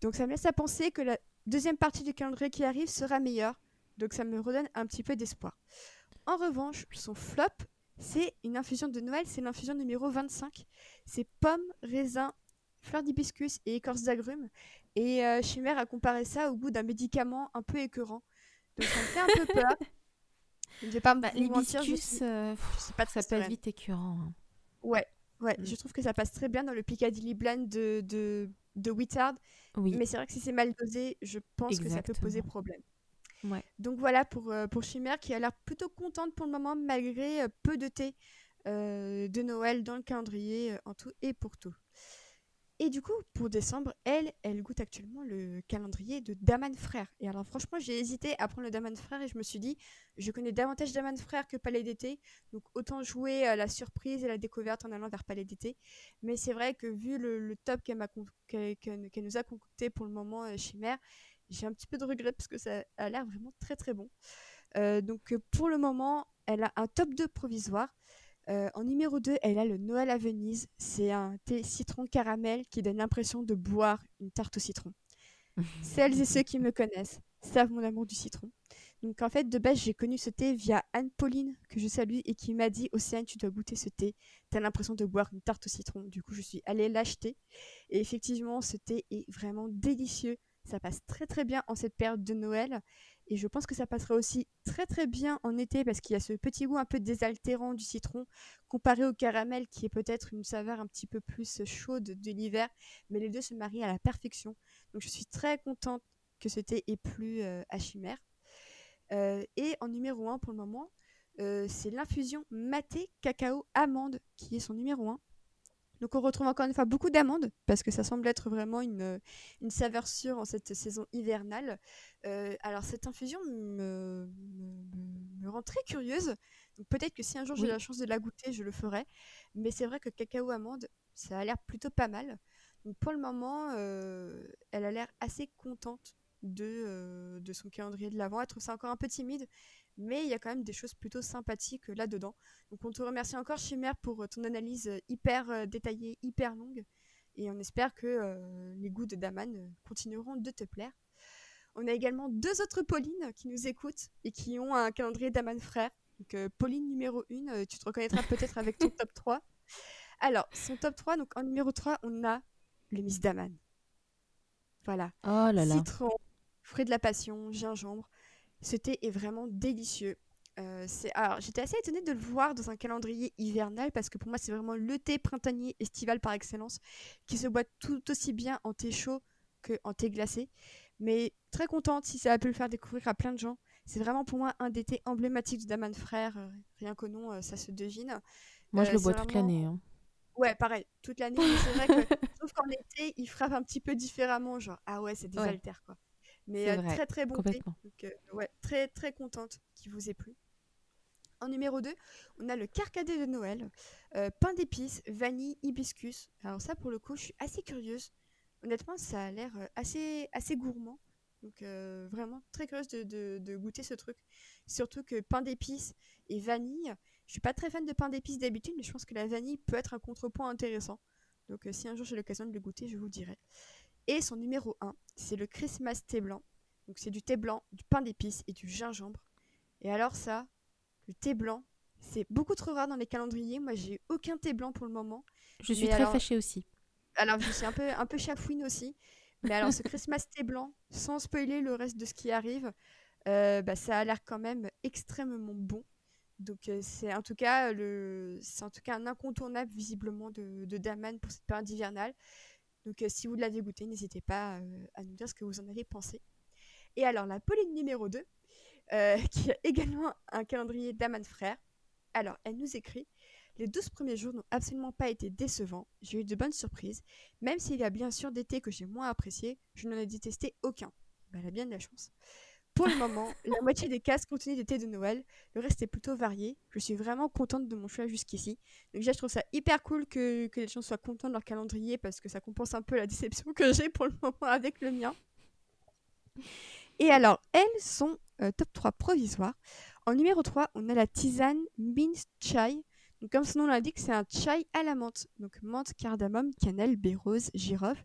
Donc ça me laisse à penser que la deuxième partie du calendrier qui arrive sera meilleure. Donc ça me redonne un petit peu d'espoir. En revanche, son flop, c'est une infusion de Noël, c'est l'infusion numéro 25. C'est pommes, raisins, fleurs d'hibiscus et écorce d'agrumes. Et euh, Chimère a comparé ça au goût d'un médicament un peu écœurant. Donc ça me fait un peu peur. Je vais pas me bah, mentir, je, sais pas ça peut être vite écœurant. Hein. Ouais, ouais, mm. je trouve que ça passe très bien dans le Piccadilly Blend de, de, de Wittard. Oui. Mais c'est vrai que si c'est mal dosé, je pense que ça peut poser problème. Ouais. Donc voilà pour, euh, pour Chimère qui a l'air plutôt contente pour le moment malgré euh, peu de thé euh, de Noël dans le calendrier en tout et pour tout. Et du coup, pour décembre, elle, elle goûte actuellement le calendrier de Daman Frère. Et alors, franchement, j'ai hésité à prendre le Daman Frère et je me suis dit, je connais davantage Daman Frère que Palais d'été. Donc, autant jouer à la surprise et la découverte en allant vers Palais d'été. Mais c'est vrai que vu le, top qu'elle nous a concocté pour le moment, euh, Chimère, j'ai un petit peu de regret parce que ça a l'air vraiment très très bon. Euh, donc, pour le moment, elle a un top 2 provisoire. Euh, en numéro 2, elle a le Noël à Venise. C'est un thé citron caramel qui donne l'impression de boire une tarte au citron. *laughs* Celles et ceux qui me connaissent savent mon amour du citron. Donc en fait, de base, j'ai connu ce thé via Anne-Pauline, que je salue, et qui m'a dit Océane, tu dois goûter ce thé. T'as l'impression de boire une tarte au citron. Du coup, je suis allée l'acheter. Et effectivement, ce thé est vraiment délicieux. Ça passe très très bien en cette période de Noël. Et je pense que ça passera aussi très très bien en été parce qu'il y a ce petit goût un peu désaltérant du citron comparé au caramel qui est peut-être une saveur un petit peu plus chaude de l'hiver. Mais les deux se marient à la perfection. Donc je suis très contente que ce thé ait plu euh, à Chimère. Euh, et en numéro 1 pour le moment, euh, c'est l'infusion maté cacao amande qui est son numéro 1. Donc on retrouve encore une fois beaucoup d'amandes, parce que ça semble être vraiment une, une saveur sûre en cette saison hivernale. Euh, alors cette infusion me, me, rend très curieuse. peut-être que si un jour j'ai la chance de la goûter, je le ferai. Mais c'est vrai que cacao amande, ça a l'air plutôt pas mal. Donc pour le moment, euh, elle a l'air assez contente de, euh, de son calendrier de l'avant. Elle trouve ça encore un peu timide, mais il y a quand même des choses plutôt sympathiques euh, là-dedans. Donc on te remercie encore Chimère pour ton analyse hyper détaillée, hyper longue. Et on espère que les goûts de Daman continueront de te plaire. On a également deux autres Pauline qui nous écoutent et qui ont un calendrier Daman frère. Donc Pauline numéro 1, tu te reconnaîtras peut-être avec ton *laughs* top 3. Alors, son top 3, donc en numéro 3, on a le Miss Daman. Voilà. Oh là là. Citron, fruit de la passion, gingembre. Ce thé est vraiment délicieux. Euh, alors j'étais assez étonnée de le voir dans un calendrier hivernal parce que pour moi c'est vraiment le thé printanier estival par excellence qui se boit tout aussi bien en thé chaud qu'en thé glacé. Mais très contente si ça a pu le faire découvrir à plein de gens. C'est vraiment pour moi un des thés emblématiques du Daman Frère. Euh, rien qu'au nom, euh, ça se devine. Moi je le bois toute l'année. Hein. Ouais, pareil, toute l'année. c'est vrai que, *laughs* sauf qu'en été, il frappe un petit peu différemment. Genre, ah ouais, c'est des altères, quoi. Mais euh, très, très bon thé. Donc, euh, ouais, très, très contente qu'il vous ait plu. En numéro 2, on a le carcadet de Noël. Euh, pain d'épices, vanille, hibiscus. Alors, ça, pour le coup, je suis assez curieuse. Honnêtement, ça a l'air assez, assez gourmand. Donc vraiment très curieuse de, de, de, goûter ce truc. Surtout que pain d'épices et vanille, je suis pas très fan de pain d'épices d'habitude, mais je pense que la vanille peut être un contrepoint intéressant. Donc euh, si un jour j'ai l'occasion de le goûter, je vous dirai. Et son numéro 1, c'est le Christmas thé blanc. Donc c'est du thé blanc, du pain d'épices et du gingembre. Et alors ça, le thé blanc, c'est beaucoup trop rare dans les calendriers. Moi, j'ai aucun thé blanc pour le moment. Je suis très fâchée aussi. Alors, je suis un peu, un peu chafouine aussi. Mais alors, ce Christmas thé blanc, sans spoiler le reste de ce qui arrive, euh, bah, ça a l'air quand même extrêmement bon. Donc euh, c'est en tout cas le, c'est en tout cas un incontournable visiblement de, de Daman pour cette période hivernale. Donc euh, si vous l'avez goûté, n'hésitez pas euh, à nous dire ce que vous en avez pensé. Et alors la Pauline numéro 2, *laughs* qui a également un calendrier Daman frère. Alors elle nous écrit les 12 premiers jours n'ont absolument pas été décevants. J'ai eu de bonnes surprises. Même s'il y a bien sûr des thés que j'ai moins appréciés, je n'en ai détesté aucun. Bah, elle a bien de la chance. Pour le moment, la moitié des cases contenaient des thés de Noël. Le reste est plutôt varié. Je suis vraiment contente de mon choix jusqu'ici. Donc déjà, je trouve ça hyper cool que, les gens soient contents de leur calendrier parce que ça compense un peu la déception que j'ai pour le moment avec le mien. Et alors, elles sont euh, top 3 provisoires. En numéro 3, on a la tisane Mint Chai. Donc, comme son nom l'indique, c'est un chai à la menthe. Donc menthe, cardamome, cannelle, baie rose, girofle.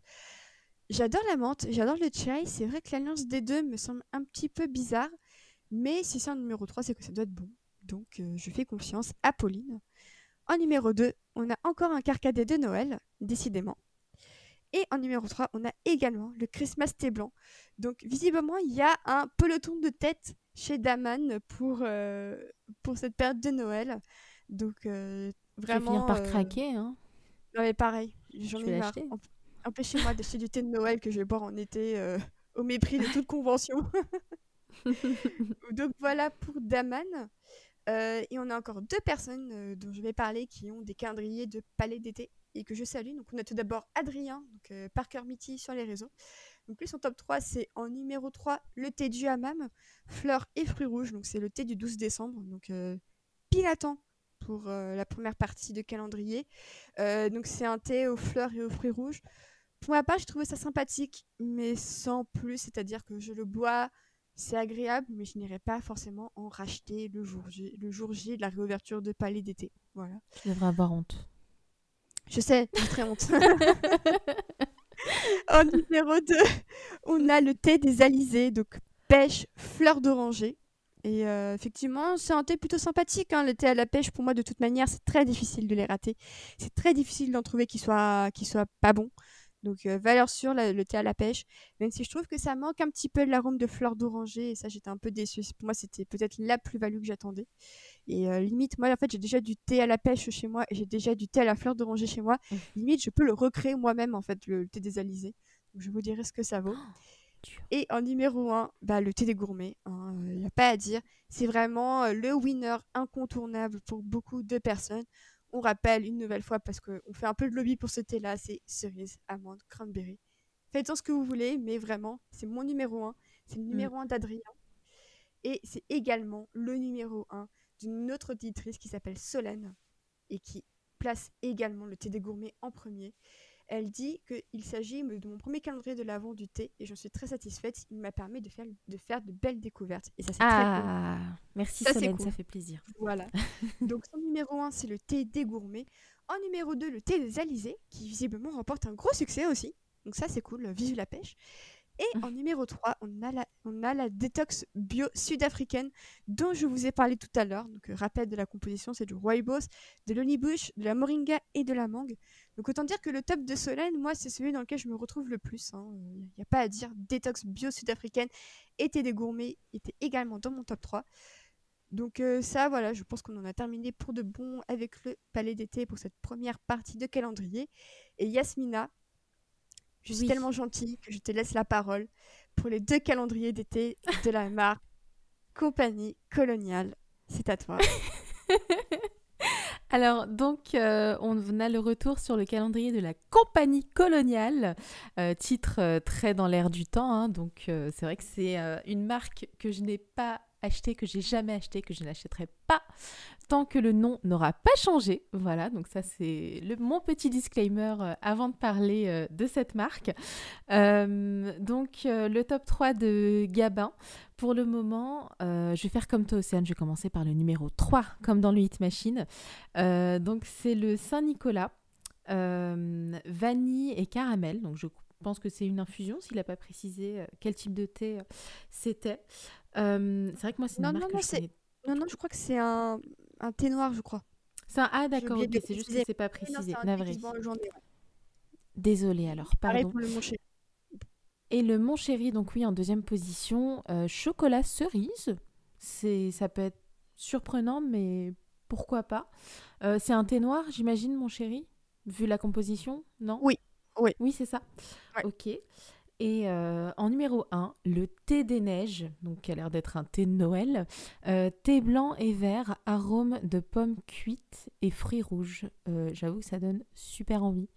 J'adore la menthe, j'adore le chai. C'est vrai que l'alliance des deux me semble un petit peu bizarre. Mais si c'est en numéro 3, c'est que ça doit être bon. Donc euh, je fais confiance à Pauline. En numéro 2, on a encore un carcadet de Noël, décidément. Et en numéro 3, on a également le Christmas thé blanc. Donc visiblement, il y a un peloton de tête chez Daman pour, euh, pour cette période de Noël. Donc euh, vraiment... Je vais finir par craquer. Hein? Non mais pareil, j'en ai marre. Empêchez-moi d'acheter du thé de Noël que je vais boire en été euh, au mépris de toute convention. *laughs* Donc voilà pour Daman. Euh, et on a encore deux personnes euh, dont je vais parler qui ont des calendriers de palais d'été et que je salue. Donc on a tout d'abord Adrien, donc Parker Mitty sur les réseaux. Donc lui son top 3 c'est en numéro 3 le thé du hammam, fleurs et fruits rouges. Donc c'est le thé du 12 décembre. Donc pile à temps pour la première partie de calendrier. donc c'est un thé aux fleurs et aux fruits rouges. Pour ma part, j'ai trouvé ça sympathique, mais sans plus, c'est-à-dire que je le bois, c'est agréable, mais je n'irai pas forcément en racheter le jour J, le jour J de la réouverture de Palais d'été. Voilà. Tu devrais avoir honte. Je sais, j'ai très honte. *laughs* en numéro 2, on a le thé des alizés, donc pêche, fleur d'oranger. Et euh, effectivement, c'est un thé plutôt sympathique. Hein. Le thé à la pêche, pour moi, de toute manière, c'est très difficile de les rater. C'est très difficile d'en trouver qui soit, qui soit pas bon. Donc euh, valeur sûre, le thé à la pêche. Même si je trouve que ça manque un petit peu de l'arôme de fleurs d'oranger. Et ça, j'étais un peu déçue. Pour moi, c'était peut-être la plus-value que j'attendais. Et euh, limite, moi, en fait, j'ai déjà du thé à la pêche chez moi. Et j'ai déjà du thé à la fleur d'oranger chez moi. Mmh. Limite, je peux le recréer moi-même, en fait, le, thé des alizés. Donc je vous dirai ce que ça vaut. Oh, et en numéro 1, bah, le thé des gourmets. Il hein, n'y a pas à dire. C'est vraiment euh, le winner incontournable pour beaucoup de personnes. On rappelle une nouvelle fois parce qu'on fait un peu de lobby pour ce thé-là, c'est cerise, amande, cranberry. Faites-en ce que vous voulez, mais vraiment, c'est mon numéro 1. C'est le mm. numéro 1 d'Adrien. Et c'est également le numéro 1 d'une autre auditrice qui s'appelle Solène et qui place également le thé des gourmets en premier. Elle dit qu'il s'agit de mon premier calendrier de l'avant du thé et j'en suis très satisfaite. Il m'a permis de faire, de faire de belles découvertes. Et ça, c'est très cool. Ah, merci Ça, c'est Solène, cool. ça fait plaisir. Voilà. *laughs* Donc, son numéro 1, c'est le thé des gourmets. En numéro 2, le thé des alizés, qui visiblement remporte un gros succès aussi. Donc, ça, c'est cool. Vive la pêche. Et en numéro 3, on a la, détox bio sud-africaine dont je vous ai parlé tout à l'heure. Donc, euh, rappel de la composition, c'est du rooibos, de l'olibush, de la moringa et de la mangue. Donc, autant dire que le top de Solène, moi, c'est celui dans lequel je me retrouve le plus. Il n'y a pas à dire. Détox bio sud-africaine était des gourmets, était également dans mon top 3. Donc euh, ça, voilà, je pense qu'on en a terminé pour de bon avec le palais d'été pour cette première partie de calendrier. Et Yasmina, je suis Oui. tellement gentille que je te laisse la parole pour les deux calendriers d'été de la marque Compagnie Coloniale. C'est à toi. *laughs* Alors, donc, euh, on a le retour sur le calendrier de la compagnie coloniale, euh, titre euh, très dans l'air du temps. hein. donc, c'est vrai que c'est une marque que je n'ai pas achetée, que j'ai jamais achetée, que je n'achèterai pas tant que le nom n'aura pas changé. Voilà, donc ça, c'est le- mon petit disclaimer euh, avant de parler euh, de cette marque. Euh, donc, le top 3 de Gabin. Pour le moment, je vais faire comme toi, Océane. Je vais commencer par le numéro 3, comme dans le Hit Machine. Donc, c'est le Saint-Nicolas, vanille et caramel. Donc, je pense que c'est une infusion, s'il n'a pas précisé quel type de thé c'était. C'est vrai que moi, c'est une Non, marque non, que non, je c'est-. Non, non, je crois que c'est un, un thé noir, je crois. C'est un... Ah, d'accord, oublié ok, de c'est juste que c'est pas non, précisé. Navré. journée. ouais. Désolée alors, pardon. pour le mon chéri. Et le Mon Chéri, donc oui, en deuxième position, euh, chocolat cerise. C'est, ça peut être surprenant, mais pourquoi pas. Euh, c'est un thé noir, j'imagine, Mon Chéri, vu la composition, non? Oui, oui. Oui, c'est ça. Ouais. Ok. Et euh, en numéro 1, le thé des neiges, donc qui a l'air d'être un thé de Noël. Euh, thé blanc et vert, arôme de pommes cuites et fruits rouges. Euh, J'avoue que ça donne super envie.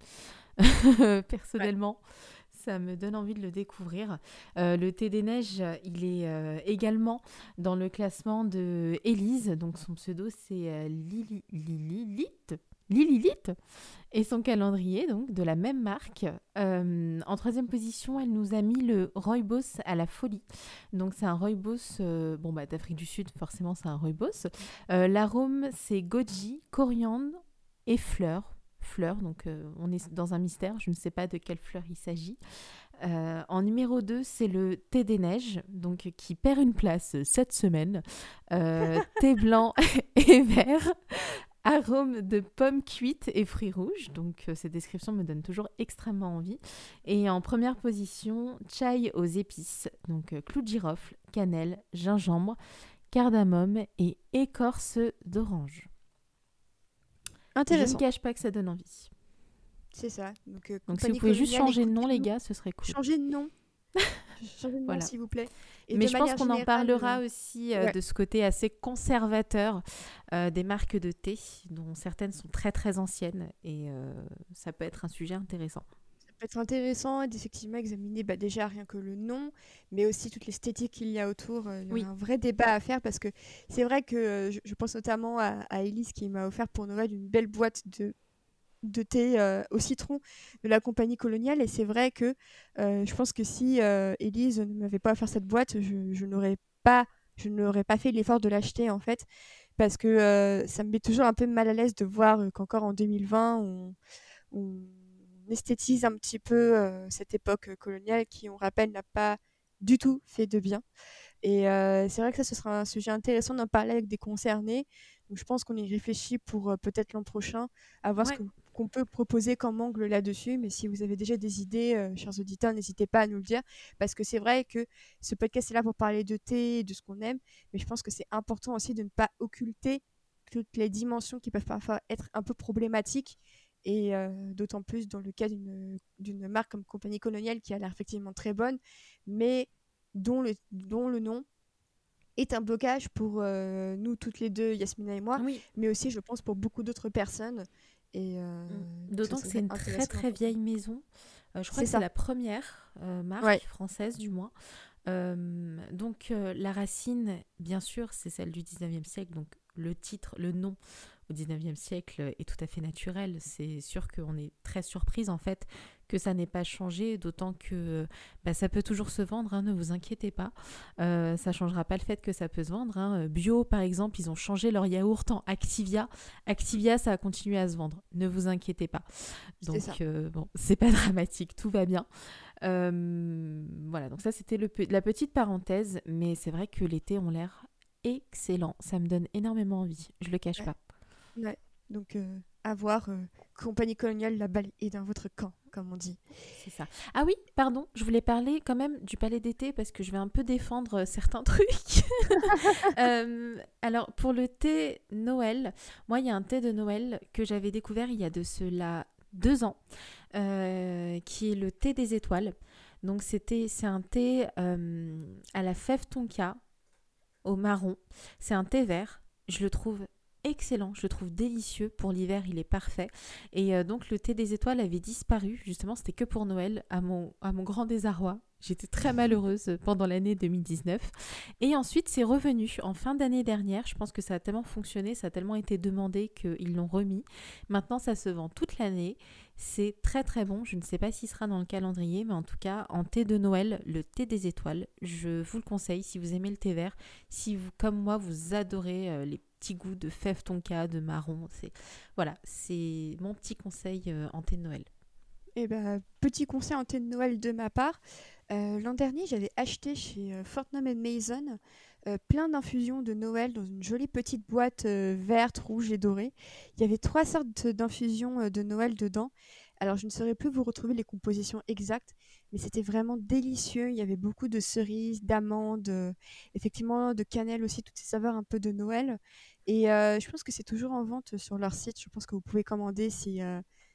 *laughs* Personnellement, ça me donne envie de le découvrir. Le thé des neiges, il est également dans le classement de Élise. Donc son pseudo, c'est Lili- Lilith. Lilith et son calendrier, donc de la même marque. Euh, en troisième position, elle nous a mis le rooibos à la folie. Donc c'est un rooibos, euh, bon bah d'Afrique du Sud, forcément c'est un rooibos. Euh, L'arôme c'est goji, coriandre et fleurs. Fleurs, donc on est dans un mystère, je ne sais pas de quelle fleur il s'agit. En numéro 2, c'est le thé des neiges, donc qui perd une place cette semaine. Thé blanc *laughs* et vert, arôme de pommes cuites et fruits rouges. Donc euh, ces descriptions me donnent toujours extrêmement envie. Et en première position, chai aux épices, donc euh, clou de girofle, cannelle, gingembre, cardamome et écorce d'orange. Je ne Intéressant. cache pas que ça donne envie. C'est ça. Donc, euh, Donc si vous pouvez juste changer de nom, les gars, ce serait cool. Changez de nom. *laughs* Voilà. s'il vous plaît. Et Mais je pense qu'on en parlera aussi euh, ouais. de ce côté assez conservateur euh, des marques de thé, dont certaines sont très très anciennes et euh, ça peut être un sujet intéressant. Ça peut être intéressant d'effectivement examiner bah, déjà rien que le nom, mais aussi toute l'esthétique qu'il y a autour. Il y Oui. a un vrai débat à faire parce que c'est vrai que je, je pense notamment à, à Elise qui m'a offert pour Noël une belle boîte de, de thé euh, au citron de la compagnie coloniale. Et c'est vrai que euh, je pense que si euh, Elise ne m'avait pas offert cette boîte, je, n'aurais pas, je n'aurais pas fait l'effort de l'acheter en fait. Parce que euh, ça me met toujours un peu mal à l'aise de voir euh, qu'encore en 2020, on, esthétise un petit peu euh, cette époque euh, coloniale qui, on rappelle, n'a pas du tout fait de bien. Et euh, c'est vrai que ça, ce sera un sujet intéressant d'en parler avec des concernés. Donc je pense qu'on y réfléchit pour euh, peut-être l'an prochain, à voir Ouais. ce qu'on peut proposer comme angle là-dessus. Mais si vous avez déjà des idées, euh, chers auditeurs, n'hésitez pas à nous le dire. Parce que c'est vrai que ce podcast est là pour parler de thé et de ce qu'on aime. Mais je pense que c'est important aussi de ne pas occulter toutes les dimensions qui peuvent parfois être un peu problématiques. Et euh, d'autant plus dans le cas d'une d'une marque comme Compagnie Coloniale qui a l'air effectivement très bonne, mais dont le, dont le nom est un blocage pour euh, nous toutes les deux, Yasmina et moi, Oui, mais aussi je pense pour beaucoup d'autres personnes. Et euh, Mm. d'autant que c'est une très très vieille maison. Euh, je crois que c'est la première marque Ouais. française du moins. Donc la racine, bien sûr, c'est celle du 19e siècle. Donc le titre, le nom au 19e siècle est tout à fait naturel. C'est sûr qu'on est très surprise en fait que ça n'ait pas changé, d'autant que bah, ça peut toujours se vendre, hein, ne vous inquiétez pas. Euh, ça ne changera pas le fait que ça peut se vendre. Hein. Bio, par exemple, ils ont changé leur yaourt en Activia. Activia, ça a continué à se vendre, ne vous inquiétez pas. Donc, euh, bon, *laughs* c'est pas dramatique, tout va bien. Euh, voilà, donc ça c'était la petite parenthèse, mais c'est vrai que l'été ont l'air excellent. Ça me donne énormément envie, je le cache pas. Ouais, donc à voir, compagnie coloniale, la balle est dans votre camp comme on dit. C'est ça. Ah oui, pardon, je voulais parler quand même du palais d'été parce que je vais un peu défendre euh, certains *laughs* trucs. *laughs* Euh, alors, pour le thé Noël, moi, il y a un thé de Noël que j'avais découvert il y a de cela deux ans, euh, qui est le thé des étoiles. Donc, c'était, c'est un thé à la fève tonka, au marron. C'est un thé vert. Je le trouve excellent, je le trouve délicieux. Pour l'hiver, il est parfait. Et euh, donc le thé des étoiles avait disparu, justement, c'était que pour Noël, à mon, à mon grand désarroi. J'étais très malheureuse pendant l'année 2019. Et ensuite, c'est revenu en fin d'année dernière. Je pense que ça a tellement fonctionné, ça a tellement été demandé qu'ils l'ont remis. Maintenant, ça se vend toute l'année. C'est très très bon. Je ne sais pas s'il sera dans le calendrier, mais en tout cas, en thé de Noël, le thé des étoiles, je vous le conseille si vous aimez le thé vert. Si vous, comme moi, vous adorez euh, les petit goût de fève tonka, de marron. C'est voilà, c'est mon petit conseil euh, en thé de Noël. Eh ben, petit conseil en thé de Noël de ma part. Euh, l'an dernier, j'avais acheté chez Fortnum Mason plein d'infusions de Noël dans une jolie petite boîte verte, rouge et dorée. Il y avait trois sortes d'infusions de Noël dedans. Alors, je ne saurais plus vous retrouver les compositions exactes, mais c'était vraiment délicieux. Il y avait beaucoup de cerises, d'amandes, effectivement de cannelle aussi, toutes ces saveurs un peu de Noël. Et je pense que c'est toujours en vente sur leur site. Je pense que vous pouvez commander si,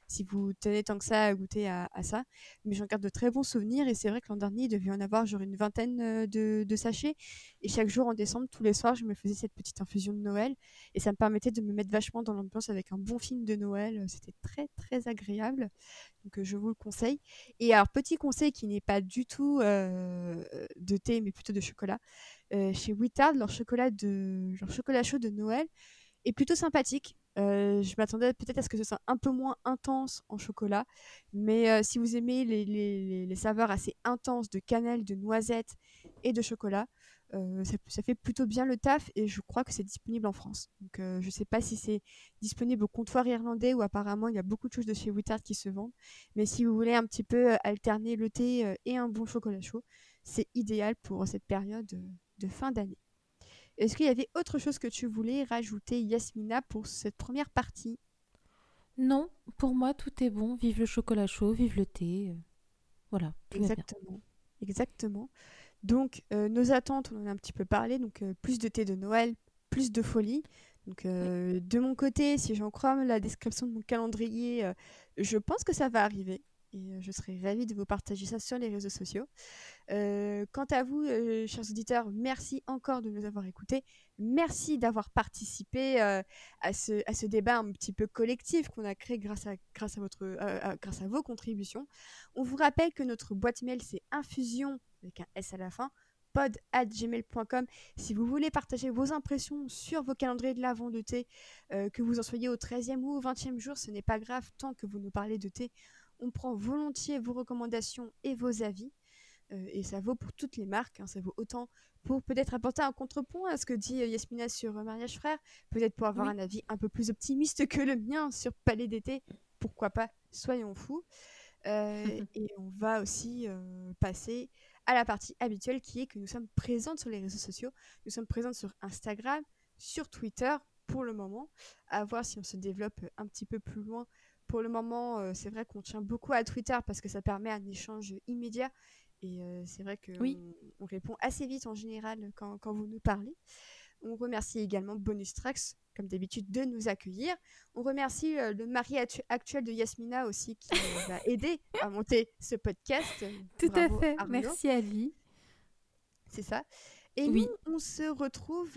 si vous tenez tant que ça à goûter à, ça. Mais j'en garde de très bons souvenirs et c'est vrai que l'an dernier, il devait en avoir genre une vingtaine euh, de, sachets. Et chaque jour en décembre, tous les soirs, je me faisais cette petite infusion de Noël et ça me permettait de me mettre vachement dans l'ambiance avec un bon film de Noël. C'était très très agréable. Donc euh, je vous le conseille. Et alors, petit conseil qui n'est pas du tout euh, de thé mais plutôt de chocolat. chez Wittard, leur chocolat, de, leur chocolat chaud de Noël est plutôt sympathique. Euh, je m'attendais peut-être à ce que ce soit un peu moins intense en chocolat, mais euh, si vous aimez les, saveurs assez intenses de cannelle, de noisette et de chocolat, euh, ça, fait plutôt bien le taf et je crois que c'est disponible en France. Donc je ne sais pas si c'est disponible au comptoir irlandais ou apparemment il y a beaucoup de choses de chez Wittard qui se vendent, mais si vous voulez un petit peu alterner le thé et un bon chocolat chaud, c'est idéal pour cette période de fin d'année. Est-ce qu'il y avait autre chose que tu voulais rajouter, Yasmina, pour cette première partie? Non, pour moi, tout est bon. Vive le chocolat chaud, vive le thé. Voilà. Exactement. Exactement. Donc, euh, nos attentes, on en a un petit peu parlé. Donc, euh, plus de thé de Noël, plus de folie. Donc, euh, de mon côté, si j'en crois la description de mon calendrier, je pense que ça va arriver et euh, je serais ravie de vous partager ça sur les réseaux sociaux. Euh, quant à vous, euh, chers auditeurs, merci encore de nous avoir écoutés. Merci d'avoir participé à, ce, à ce débat un petit peu collectif qu'on a créé grâce à, grâce, à votre, grâce à vos contributions. On vous rappelle que notre boîte mail, c'est infusion avec un S à la fin pod@gmail.com si vous voulez partager vos impressions sur vos calendriers de l'avant de thé, que vous en soyez au 13e ou au 20e jour, ce n'est pas grave tant que vous nous parlez de thé on prend volontiers vos recommandations et vos avis. Euh, et ça vaut pour toutes les marques. Hein. ça vaut autant pour peut-être apporter un contrepoint à ce que dit euh, Yasmina sur euh, Mariage Frère, peut-être pour avoir un avis un peu plus optimiste que le mien sur Palais d'été. Pourquoi pas Soyons fous. *laughs* et on va aussi passer à la partie habituelle qui est que nous sommes présentes sur les réseaux sociaux. Nous sommes présentes sur Instagram, sur Twitter pour le moment, à voir si on se développe un petit peu plus loin pour le moment, euh, c'est vrai qu'on tient beaucoup à Twitter parce que ça permet un échange immédiat. Et euh, c'est vrai qu'on oui. on répond assez vite en général quand, quand, vous nous parlez. On remercie également Bonus Tracks, comme d'habitude, de nous accueillir. On remercie euh, le mari actuel de Yasmina aussi qui nous a *laughs* aidé à monter ce podcast. Tout à fait. Merci à lui. C'est ça. Et oui. nous, on se retrouve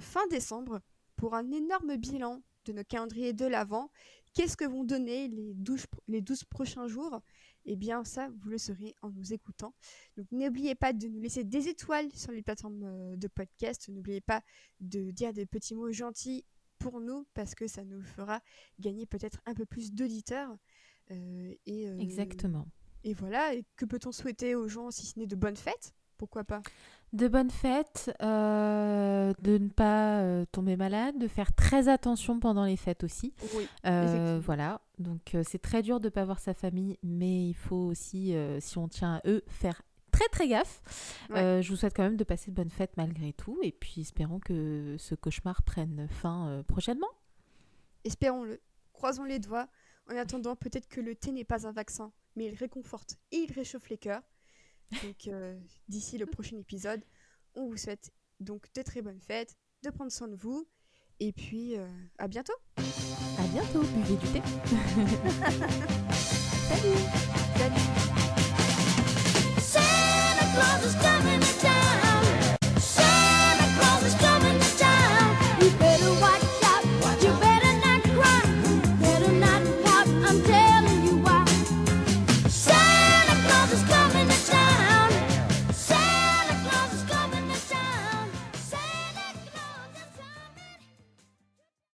fin décembre pour un énorme bilan de nos calendriers de l'Avent Qu'est-ce que vont donner les 12, les 12 prochains jours? Eh bien, ça, vous le saurez en nous écoutant. Donc, n'oubliez pas de nous laisser des étoiles sur les plateformes euh, de podcast. N'oubliez pas de dire des petits mots gentils pour nous parce que ça nous fera gagner peut-être un peu plus d'auditeurs. Euh, et, euh, Exactement. Et voilà, et que peut-on souhaiter aux gens si ce n'est de bonnes fêtes? Pourquoi pas? De bonnes fêtes, euh, de ne pas tomber malade, de faire très attention pendant les fêtes aussi. Oui. voilà, donc c'est très dur de ne pas voir sa famille, mais il faut aussi, si on tient à eux, faire très très gaffe. je vous souhaite quand même de passer de bonnes fêtes malgré tout, et puis espérons que ce cauchemar prenne fin prochainement. Espérons-le. Croisons les doigts. En attendant, peut-être que le thé n'est pas un vaccin, mais il réconforte et il réchauffe les cœurs. Donc euh, d'ici le prochain épisode, on vous souhaite donc de très bonnes fêtes, de prendre soin de vous, et puis euh, à bientôt. À bientôt, buvez du thé. *laughs* Salut. Salut.